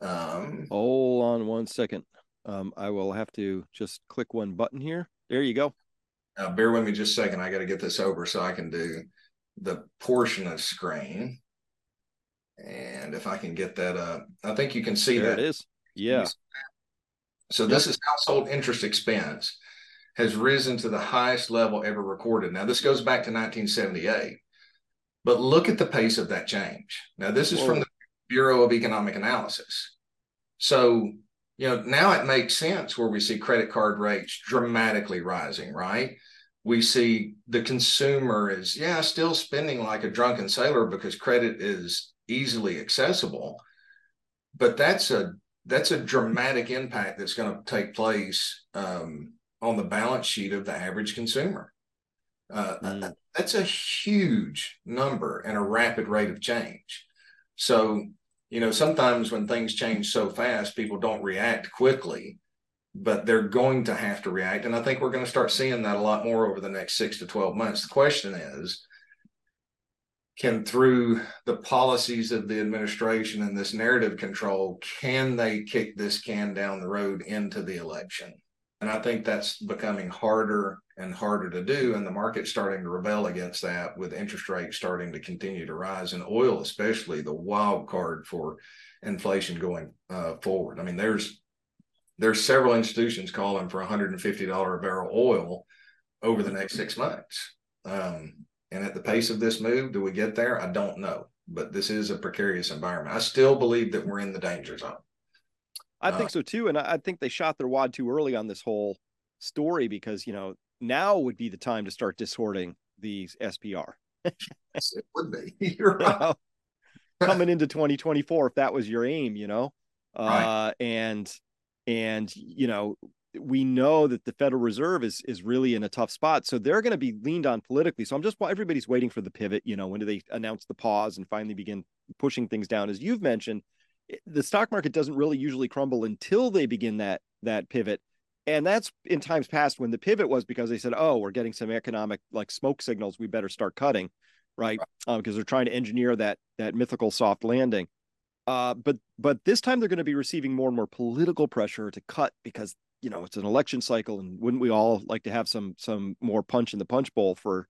Um, Hold on one second. Um, I will have to just click one button here. There you go. Uh, bear with me just a second. I got to get this over so I can do the portion of screen. And if I can get that up, I think you can see there that. It is. Yeah. So this is household interest expense has risen to the highest level ever recorded. Now this goes back to 1978. But look at the pace of that change. Now this is Whoa. from the Bureau of Economic Analysis. So, you know, now it makes sense where we see credit card rates dramatically rising, right? We see the consumer is, yeah, still spending like a drunken sailor because credit is easily accessible. But that's a that's a dramatic impact that's going to take place um, on the balance sheet of the average consumer. Uh, mm. That's a huge number and a rapid rate of change. So, you know, sometimes when things change so fast, people don't react quickly, but they're going to have to react. And I think we're going to start seeing that a lot more over the next six to 12 months. The question is, can through the policies of the administration and this narrative control can they kick this can down the road into the election and i think that's becoming harder and harder to do and the market's starting to rebel against that with interest rates starting to continue to rise and oil especially the wild card for inflation going uh, forward i mean there's there's several institutions calling for $150 a barrel oil over the next six months um, and at the pace of this move, do we get there? I don't know. But this is a precarious environment. I still believe that we're in the danger zone. I think uh, so too. And I think they shot their wad too early on this whole story because, you know, now would be the time to start distorting these SPR. yes, it would be. Right. You know, coming into 2024, if that was your aim, you know, right. uh, and, and, you know, we know that the Federal Reserve is is really in a tough spot, so they're going to be leaned on politically. So I'm just everybody's waiting for the pivot. You know, when do they announce the pause and finally begin pushing things down? As you've mentioned, the stock market doesn't really usually crumble until they begin that that pivot, and that's in times past when the pivot was because they said, "Oh, we're getting some economic like smoke signals. We better start cutting," right? Because right. um, they're trying to engineer that that mythical soft landing. Uh, but but this time they're going to be receiving more and more political pressure to cut because you know it's an election cycle and wouldn't we all like to have some some more punch in the punch bowl for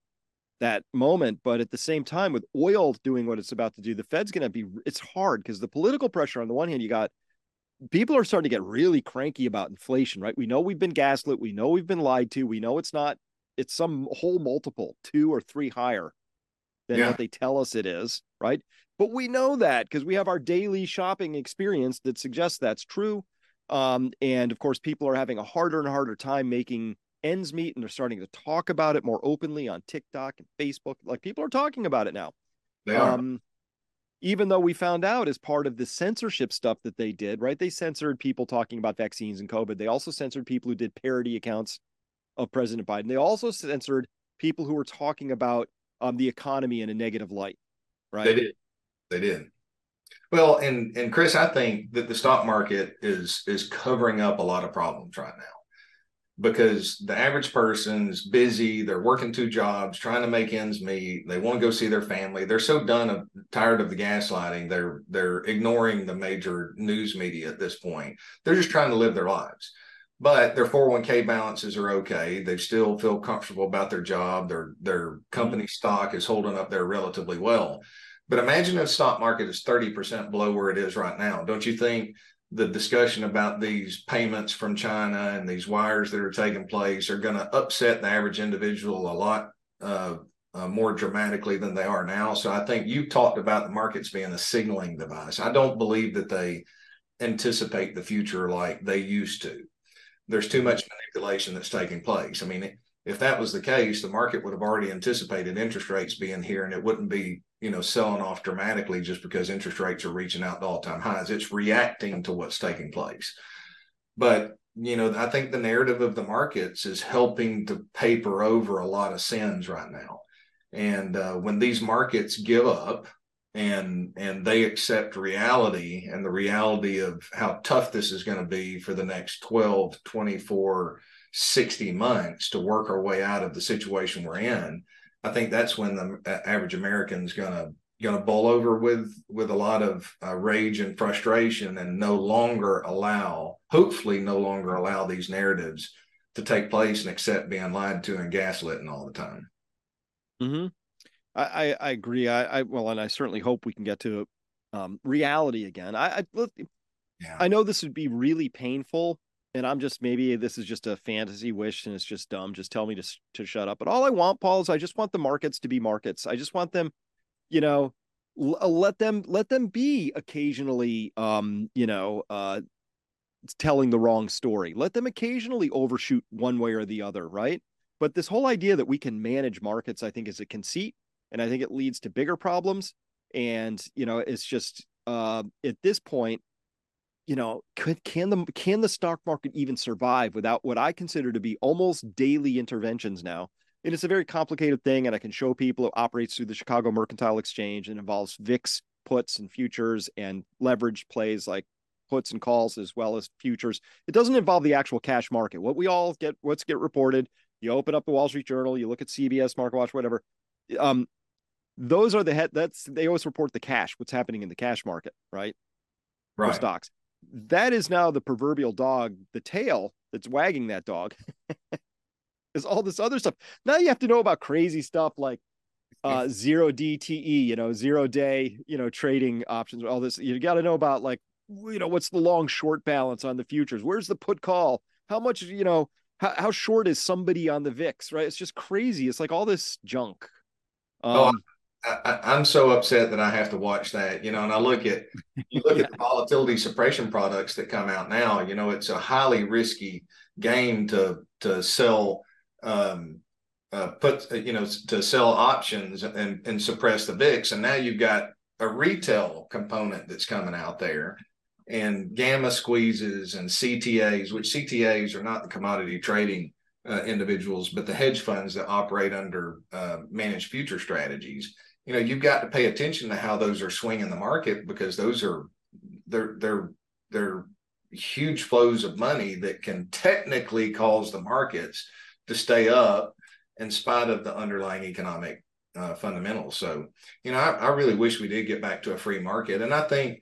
that moment but at the same time with oil doing what it's about to do the fed's going to be it's hard because the political pressure on the one hand you got people are starting to get really cranky about inflation right we know we've been gaslit we know we've been lied to we know it's not it's some whole multiple two or three higher than yeah. what they tell us it is right but we know that because we have our daily shopping experience that suggests that's true um, and of course, people are having a harder and harder time making ends meet, and they're starting to talk about it more openly on TikTok and Facebook. Like people are talking about it now. They are. Um, even though we found out as part of the censorship stuff that they did, right? They censored people talking about vaccines and COVID. They also censored people who did parody accounts of President Biden. They also censored people who were talking about um, the economy in a negative light, right? They did. They did. Well, and and Chris, I think that the stock market is is covering up a lot of problems right now because the average person's busy, they're working two jobs, trying to make ends meet, they want to go see their family. They're so done of tired of the gaslighting, they're they're ignoring the major news media at this point. They're just trying to live their lives. But their 401k balances are okay. They still feel comfortable about their job. Their their company mm-hmm. stock is holding up there relatively well. But imagine if the stock market is 30% below where it is right now. Don't you think the discussion about these payments from China and these wires that are taking place are going to upset the average individual a lot uh, uh, more dramatically than they are now. So I think you talked about the markets being a signaling device. I don't believe that they anticipate the future like they used to. There's too much manipulation that's taking place. I mean, if that was the case, the market would have already anticipated interest rates being here and it wouldn't be, you know, selling off dramatically just because interest rates are reaching out to all-time highs. It's reacting to what's taking place. But, you know, I think the narrative of the markets is helping to paper over a lot of sins right now. And uh, when these markets give up and and they accept reality and the reality of how tough this is going to be for the next 12, 24, 60 months to work our way out of the situation we're in, I think that's when the average American is going to going to bowl over with with a lot of uh, rage and frustration and no longer allow hopefully no longer allow these narratives to take place and accept being lied to and gaslit and all the time hmm I, I agree. I, I well, and I certainly hope we can get to um, reality again. I I, yeah. I know this would be really painful, and I'm just maybe this is just a fantasy wish and it's just dumb. Just tell me to to shut up. But all I want, Paul, is I just want the markets to be markets. I just want them, you know, l- uh, let them let them be occasionally, um, you know, uh, telling the wrong story. Let them occasionally overshoot one way or the other, right? But this whole idea that we can manage markets, I think, is a conceit, and I think it leads to bigger problems. And you know, it's just uh, at this point, you know, could can the can the stock market even survive without what I consider to be almost daily interventions now? And it's a very complicated thing, and I can show people it operates through the Chicago Mercantile Exchange and involves VIX puts and futures and leverage plays like puts and calls as well as futures. It doesn't involve the actual cash market. What we all get, what's get reported you open up the Wall Street Journal, you look at CBS, Market Watch, whatever. Um, those are the head. That's they always report the cash, what's happening in the cash market, right? Right. For stocks. That is now the proverbial dog, the tail that's wagging that dog. is all this other stuff. Now you have to know about crazy stuff like uh zero DTE, you know, zero day, you know, trading options, all this. You got to know about like, you know, what's the long short balance on the futures? Where's the put call? How much, you know, how, how short is somebody on the VIX, right? It's just crazy. It's like all this junk. Oh, um, oh, I, am so upset that I have to watch that, you know, and I look at, you look yeah. at the volatility suppression products that come out now, you know, it's a highly risky game to, to sell, um, uh, put, uh, you know, to sell options and, and suppress the VIX. And now you've got a retail component that's coming out there and gamma squeezes and CTAs, which CTAs are not the commodity trading uh, individuals, but the hedge funds that operate under uh, managed future strategies. You know, you've got to pay attention to how those are swinging the market because those are they're they're they're huge flows of money that can technically cause the markets to stay up in spite of the underlying economic uh, fundamentals. So, you know, I, I really wish we did get back to a free market, and I think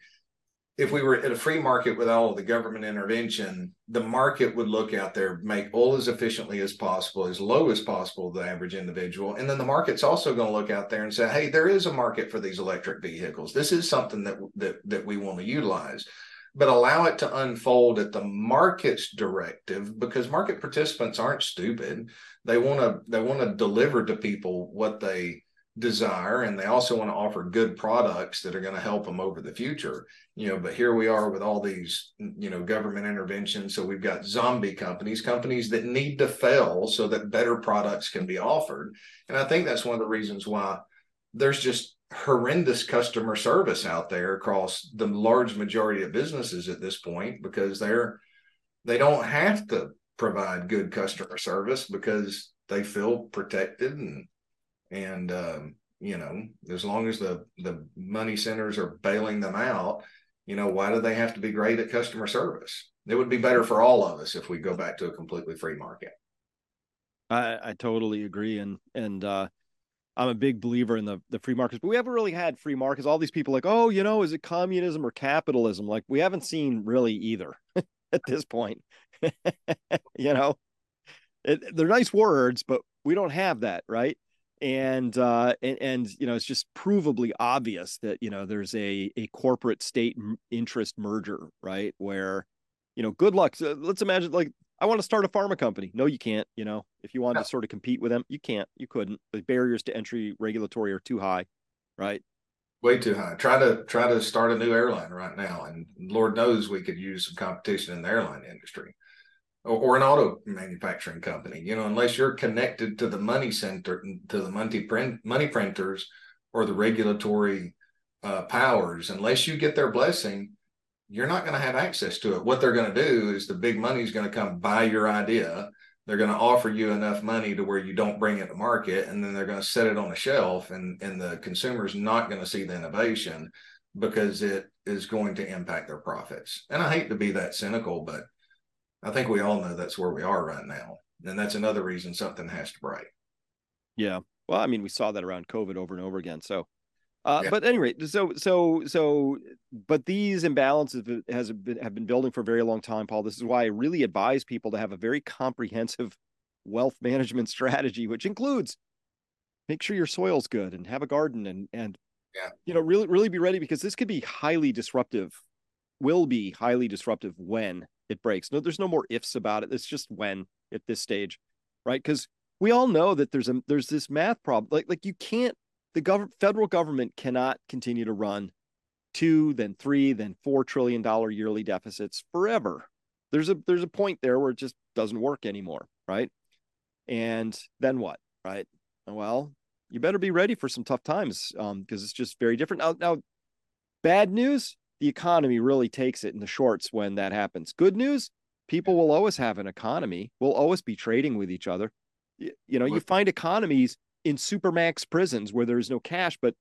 if we were at a free market with all of the government intervention, the market would look out there, make oil as efficiently as possible, as low as possible to the average individual. And then the market's also going to look out there and say, hey, there is a market for these electric vehicles. This is something that that, that we want to utilize. But allow it to unfold at the market's directive because market participants aren't stupid. They want to they want to deliver to people what they desire and they also want to offer good products that are going to help them over the future. You know but here we are with all these you know government interventions so we've got zombie companies companies that need to fail so that better products can be offered. And i think that's one of the reasons why there's just horrendous customer service out there across the large majority of businesses at this point because they're they don't have to provide good customer service because they feel protected and and um, you know as long as the the money centers are bailing them out you know why do they have to be great at customer service? It would be better for all of us if we go back to a completely free market. I i totally agree. And and uh i'm a big believer in the the free markets. But we haven't really had free markets. All these people like oh you know is it communism or capitalism? Like we haven't seen really either at this point. You know? It, they're nice words but we don't have that right and uh and, and you know it's just provably obvious that you know there's a a corporate state interest merger right where you know good luck so let's imagine like I want to start a pharma company. No, you can't. You know, if you wanted No. to sort of compete with them, you can't. You couldn't. The barriers to entry regulatory are too high, right? way too high. Try to try to start a new airline right now, and Lord knows we could use some competition in the airline industry, or, or an auto manufacturing company. You know, unless you're connected to the money center, to the money print money printers, or the regulatory uh, powers, unless you get their blessing, you're not going to have access to it. What they're going to do is the big money is going to come buy your idea. They're going to offer you enough money to where you don't bring it to market, and then they're going to set it on a shelf, and and the consumer's not going to see the innovation because it is going to impact their profits. And I hate to be that cynical, but I think we all know that's where we are right now, and that's another reason something has to break. Yeah. Well, I mean, we saw that around COVID over and over again. So, uh, Yeah. but anyway, so so so, but these imbalances has been have been building for a very long time, Paul. This is why I really advise people to have a very comprehensive wealth management strategy, which includes make sure your soil's good and have a garden and and Yeah. you know really really be ready because this could be highly disruptive, will be highly disruptive when it breaks. No, there's no more ifs about it. It's just when at this stage, right? Because we all know that there's a there's this math problem. Like like you can't the government federal government cannot continue to run two, then three, then four trillion dollar yearly deficits forever. There's a there's a point there where it just doesn't work anymore, right? And then what, right? Well, you better be ready for some tough times um, because it's just very different. Now, now, bad news: the economy really takes it in the shorts when that happens. Good news: people will always have an economy. We'll always be trading with each other. You, you know, you find economies in supermax prisons where there's no cash, but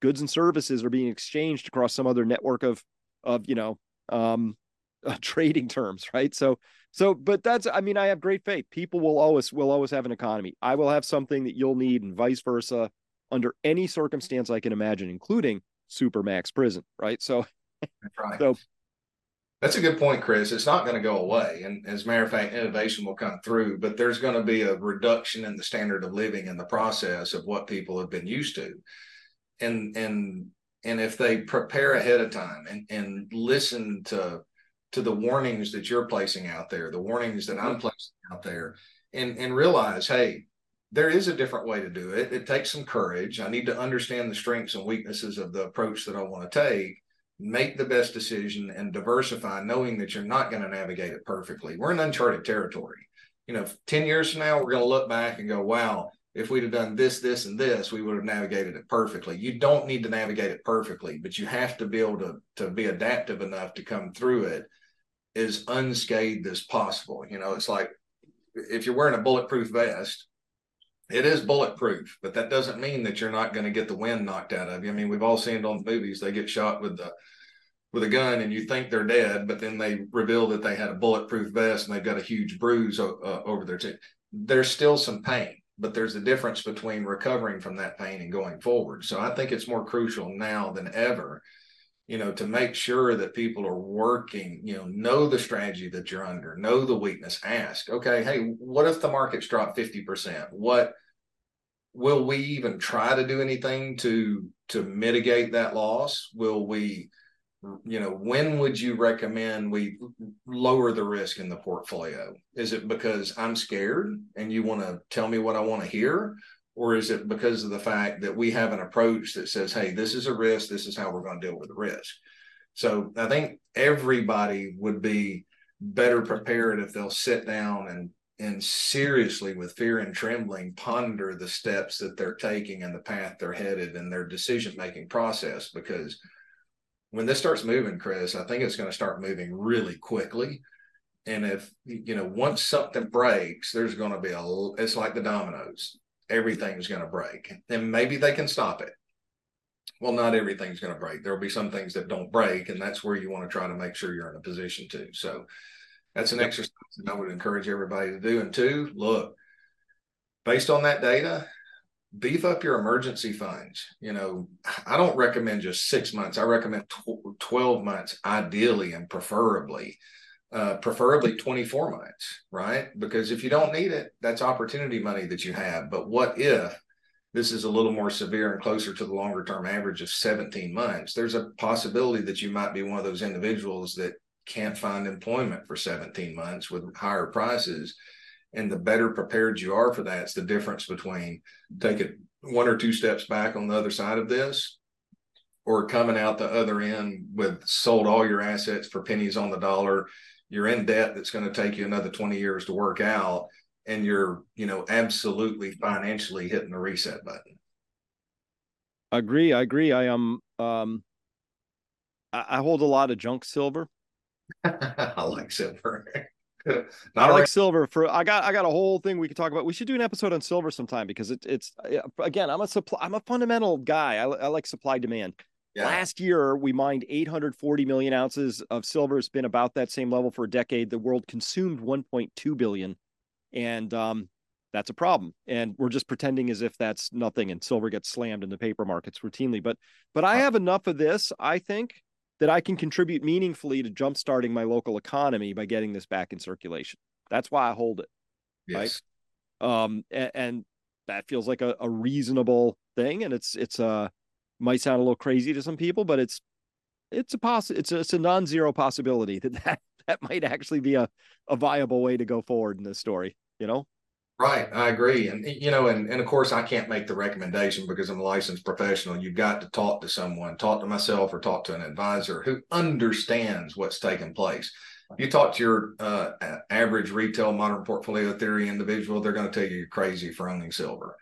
goods and services are being exchanged across some other network of of you know um uh, trading terms right so so but that's i mean i have great faith people will always will always have an economy i will have something that you'll need and vice versa under any circumstance i can imagine including supermax prison right so That's right. So- that's a good point, Chris. It's not going to go away. And as a matter of fact, innovation will come through, but there's going to be a reduction in the standard of living in the process of what people have been used to. And and and if they prepare ahead of time and, and listen to to the warnings that you're placing out there, the warnings that I'm placing out there, and and realize, hey, there is a different way to do it. It takes some courage. I need to understand the strengths and weaknesses of the approach that I want to take make the best decision and diversify, knowing that you're not going to navigate it perfectly. We're in uncharted territory. You know, 10 years from now, we're going to look back and go, wow, if we'd have done this, this, and this, we would have navigated it perfectly. You don't need to navigate it perfectly, but you have to be able to, to be adaptive enough to come through it as unscathed as possible. You know, it's like if you're wearing a bulletproof vest, it is bulletproof, but that doesn't mean that you're not going to get the wind knocked out of you. I mean, we've all seen it on the movies. They get shot with the with a gun and you think they're dead, but then they reveal that they had a bulletproof vest and they've got a huge bruise uh, over their chin. There's still some pain, but there's a difference between recovering from that pain and going forward. So I think it's more crucial now than ever, you know, to make sure that people are working, you know, know the strategy that you're under, know the weakness, ask, okay, hey, what if the markets drop 50%? What will we even try to do anything to to mitigate that loss? Will we you know, when would you recommend we lower the risk in the portfolio? Is it because I'm scared and you want to tell me what I want to hear? Or is it because of the fact that we have an approach that says, hey, this is a risk, this is how we're going to deal with the risk? So I think everybody would be better prepared if they'll sit down and and seriously with fear and trembling ponder the steps that they're taking and the path they're headed and their decision making process because when this starts moving, Chris, I think it's going to start moving really quickly. And if you know, once something breaks, there's going to be a. It's like the dominoes. Everything's going to break, and maybe they can stop it. Well, not everything's going to break. There'll be some things that don't break, and that's where you want to try to make sure you're in a position to. So, that's an exercise that I would encourage everybody to do. And two, look, based on that data, beef up your emergency funds. You know, I don't recommend just six months. I recommend tw- 12 months, ideally and preferably, uh, preferably 24 months, right? Because if you don't need it, that's opportunity money that you have. But what if this is a little more severe and closer to the longer term average of 17 months? There's a possibility that you might be one of those individuals that can't find employment for 17 months with higher prices. And the better prepared you are for that, the difference between taking one or two steps back on the other side of this or coming out the other end with sold all your assets for pennies on the dollar. You're in debt that's going to take you another 20 years to work out. And you're, you know, absolutely financially hitting the reset button. I agree. I agree. I am, um, I, hold a lot of junk silver. I like silver. I like silver for I got I got a whole thing we could talk about. We should do an episode on silver sometime because it, it's again I'm a supply I'm a fundamental guy. I, I like supply demand. Yeah. Last year we mined 840 million ounces of silver. It's been about that same level for a decade. The world consumed 1.2 billion, and um, that's a problem. And we're just pretending as if that's nothing. And silver gets slammed in the paper markets routinely. But but I have enough of this. I think that I can contribute meaningfully to jumpstarting my local economy by getting this back in circulation. That's why I hold it. Yes. Right. Um, and, and that feels like a, a, reasonable thing. And it's, it's a, uh, might sound a little crazy to some people, but it's, it's a poss it's a, it's a non-zero possibility that, that that might actually be a, a viable way to go forward in this story, you know? Right, I agree, and you know, and and of course, I can't make the recommendation because I'm a licensed professional. You've got to talk to someone, talk to myself, or talk to an advisor who understands what's taking place. You talk to your uh, average retail modern portfolio theory individual, they're going to tell you you're crazy for owning silver,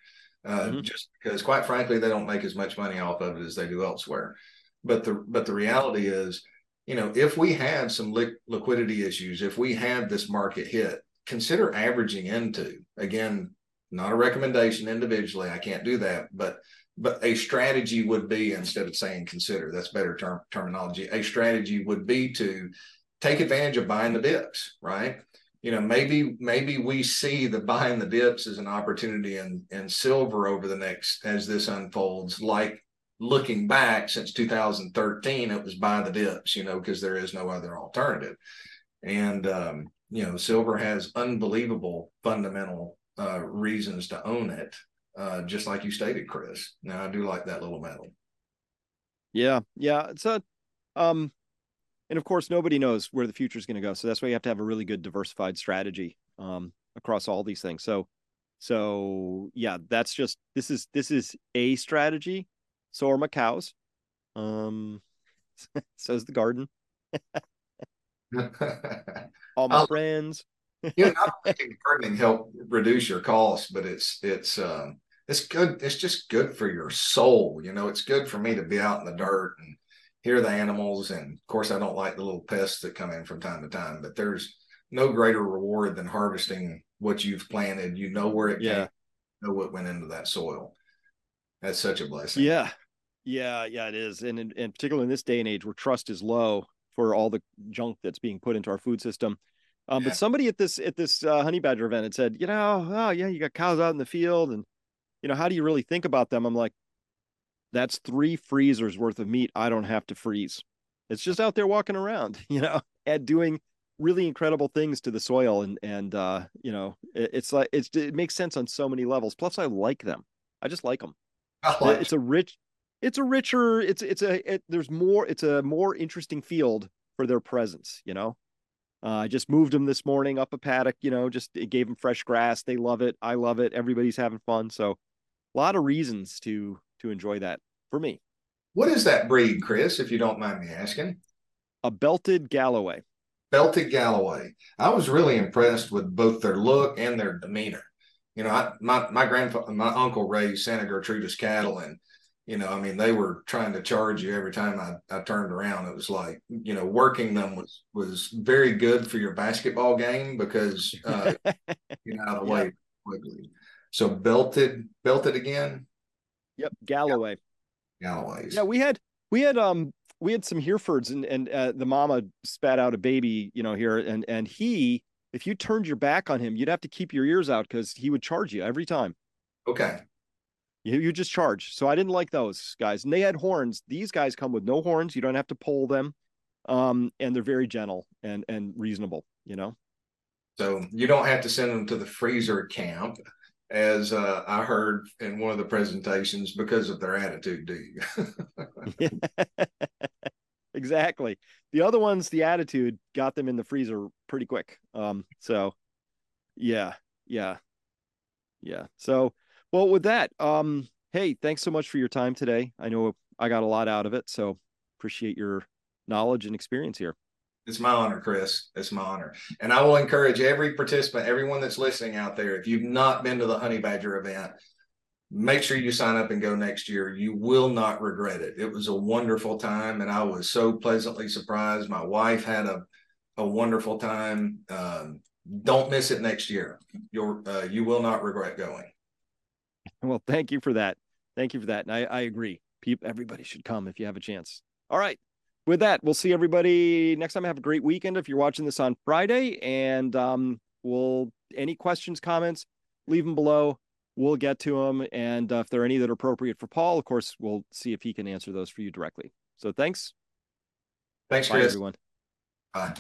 uh, mm-hmm. just because, quite frankly, they don't make as much money off of it as they do elsewhere. But the but the reality is, you know, if we have some li- liquidity issues, if we have this market hit, consider averaging into again not a recommendation individually i can't do that but but a strategy would be instead of saying consider that's better term, terminology a strategy would be to take advantage of buying the dips right you know maybe maybe we see the buying the dips as an opportunity in in silver over the next as this unfolds like looking back since 2013 it was buy the dips you know because there is no other alternative and um, you know, silver has unbelievable fundamental uh, reasons to own it, uh, just like you stated, Chris. Now, I do like that little metal. Yeah, yeah, it's a, um, and of course, nobody knows where the future is going to go. So that's why you have to have a really good diversified strategy um, across all these things. So, so yeah, that's just this is this is a strategy. So are my cows. so is the garden. all my friends. you know, gardening help reduce your costs, but it's it's um it's good. It's just good for your soul. You know, it's good for me to be out in the dirt and hear the animals. And of course, I don't like the little pests that come in from time to time. But there's no greater reward than harvesting what you've planted. You know where it yeah. came, know what went into that soil. That's such a blessing. Yeah, yeah, yeah. It is, and in, in particular in this day and age where trust is low, for all the junk that's being put into our food system. Um, yeah. But somebody at this at this uh, honey badger event had said, you know, oh yeah, you got cows out in the field, and you know, how do you really think about them? I'm like, that's three freezers worth of meat I don't have to freeze. It's just out there walking around, you know, and doing really incredible things to the soil, and and uh, you know, it, it's like it's it makes sense on so many levels. Plus, I like them. I just like them. Like it's a rich it's a richer it's it's a it, there's more it's a more interesting field for their presence you know uh, i just moved them this morning up a paddock you know just it gave them fresh grass they love it i love it everybody's having fun so a lot of reasons to to enjoy that for me what is that breed chris if you don't mind me asking a belted galloway belted galloway i was really impressed with both their look and their demeanor you know I, my my grandfather my uncle raised santa gertrudis cattle and you know, I mean, they were trying to charge you every time I, I turned around. It was like, you know, working them was was very good for your basketball game because uh, you know out of the way quickly. So belted, belted again. Yep, Galloway. Galloways. Yeah, we had we had um we had some Herefords and and uh, the mama spat out a baby, you know, here and and he if you turned your back on him, you'd have to keep your ears out because he would charge you every time. Okay. You, you just charge. So I didn't like those guys. And they had horns. These guys come with no horns. You don't have to pull them. Um, and they're very gentle and and reasonable, you know. So you don't have to send them to the freezer camp, as uh, I heard in one of the presentations, because of their attitude, do you? exactly. The other ones, the attitude got them in the freezer pretty quick. Um, so yeah, yeah, yeah. So, well, with that, um, hey, thanks so much for your time today. I know I got a lot out of it, so appreciate your knowledge and experience here. It's my honor, Chris. It's my honor. And I will encourage every participant, everyone that's listening out there, if you've not been to the Honey Badger event, make sure you sign up and go next year. You will not regret it. It was a wonderful time, and I was so pleasantly surprised. My wife had a, a wonderful time. Um, don't miss it next year. You're uh, you will not regret going. Well, thank you for that. Thank you for that. And I, I agree. People, everybody should come if you have a chance. All right with that, we'll see everybody next time. Have a great weekend if you're watching this on Friday. And um, we'll any questions, comments, leave them below. We'll get to them. And uh, if there are any that are appropriate for Paul, of course, we'll see if he can answer those for you directly. So thanks. Thanks, Bye, Chris. everyone. Bye.